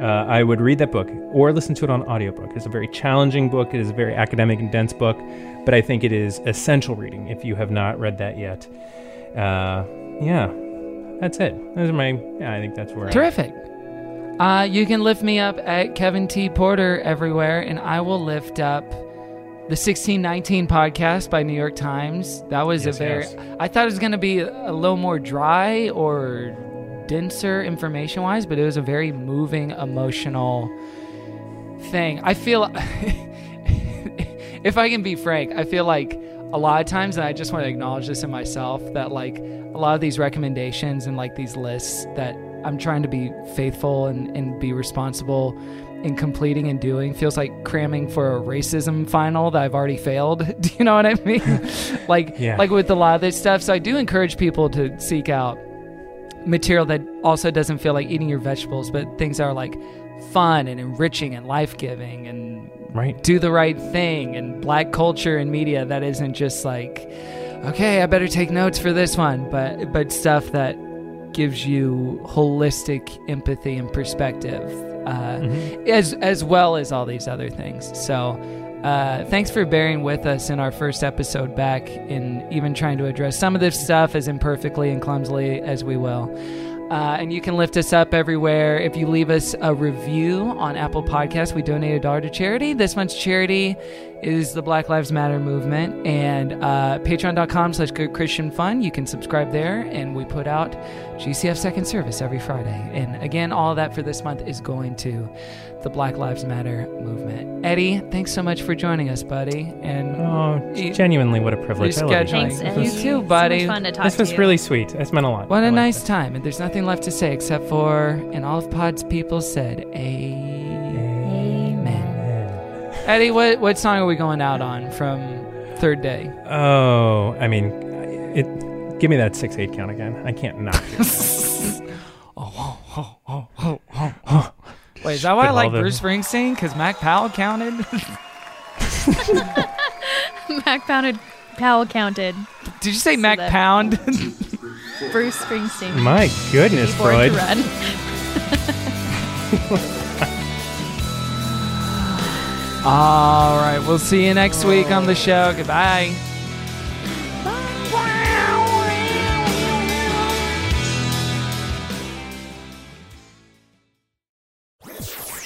H: Uh, I would read that book or listen to it on audiobook. It's a very challenging book. It is a very academic and dense book, but I think it is essential reading if you have not read that yet. Uh, yeah, that's it. Those are my. Yeah, I think that's where.
B: Terrific. Uh, you can lift me up at Kevin T. Porter everywhere, and I will lift up the 1619 podcast by New York Times. That was
H: Yes,
B: a very.
H: yes.
B: I thought it was going to be a little more dry or denser information wise, but it was a very moving, emotional thing. I feel. if I can be frank, I feel like a lot of times, and I just want to acknowledge this in myself, that like a lot of these recommendations and like these lists that I'm trying to be faithful and, and be responsible in completing and doing feels like cramming for a racism final that I've already failed. Do you know what I mean? like
H: Yeah.
B: like with a lot of this stuff. So I do encourage people to seek out material that also doesn't feel like eating your vegetables, but things that are like fun and enriching and life giving and
H: right.
B: do the right thing and black culture and media that isn't just like, okay, I better take notes for this one, but but stuff that gives you holistic empathy and perspective, uh, as as well as all these other things. So. Uh, thanks for bearing with us in our first episode back in even trying to address some of this stuff as imperfectly and clumsily as we will. Uh, and you can lift us up everywhere. If you leave us a review on Apple Podcasts, we donate a dollar to charity. This month's charity is the Black Lives Matter movement. And uh, patreon.com slash good Christian fun. You can subscribe there. And we put out GCF Second Service every Friday. And again, all that for this month is going to the Black Lives Matter movement. Eddie, thanks so much for joining us, buddy. And
H: Oh, genuinely, what a privilege. I love you.
B: rescheduling.
G: Thanks, Eddie.
B: You too, buddy.
G: much fun to talk
H: This was
G: to you.
H: really sweet. It's meant a lot.
B: What
H: I
B: a
H: like
B: nice time. And there's nothing left to say except for, and all of Pod's people said, Amen. Eddie, what, what song are we going out on from Third Day?
H: Oh, I mean, it. Give me that six eight count again. I can't not. do it.
B: Wait, is that why I like Bruce Springsteen? Because Mac Powell counted?
G: Mac Pounded Powell counted.
B: Did you say Mac
G: that-
B: Pound?
G: Bruce Springsteen.
H: My goodness,
G: Born
H: Freud.
G: to Run.
B: all right, we'll see you next week on the show. Goodbye.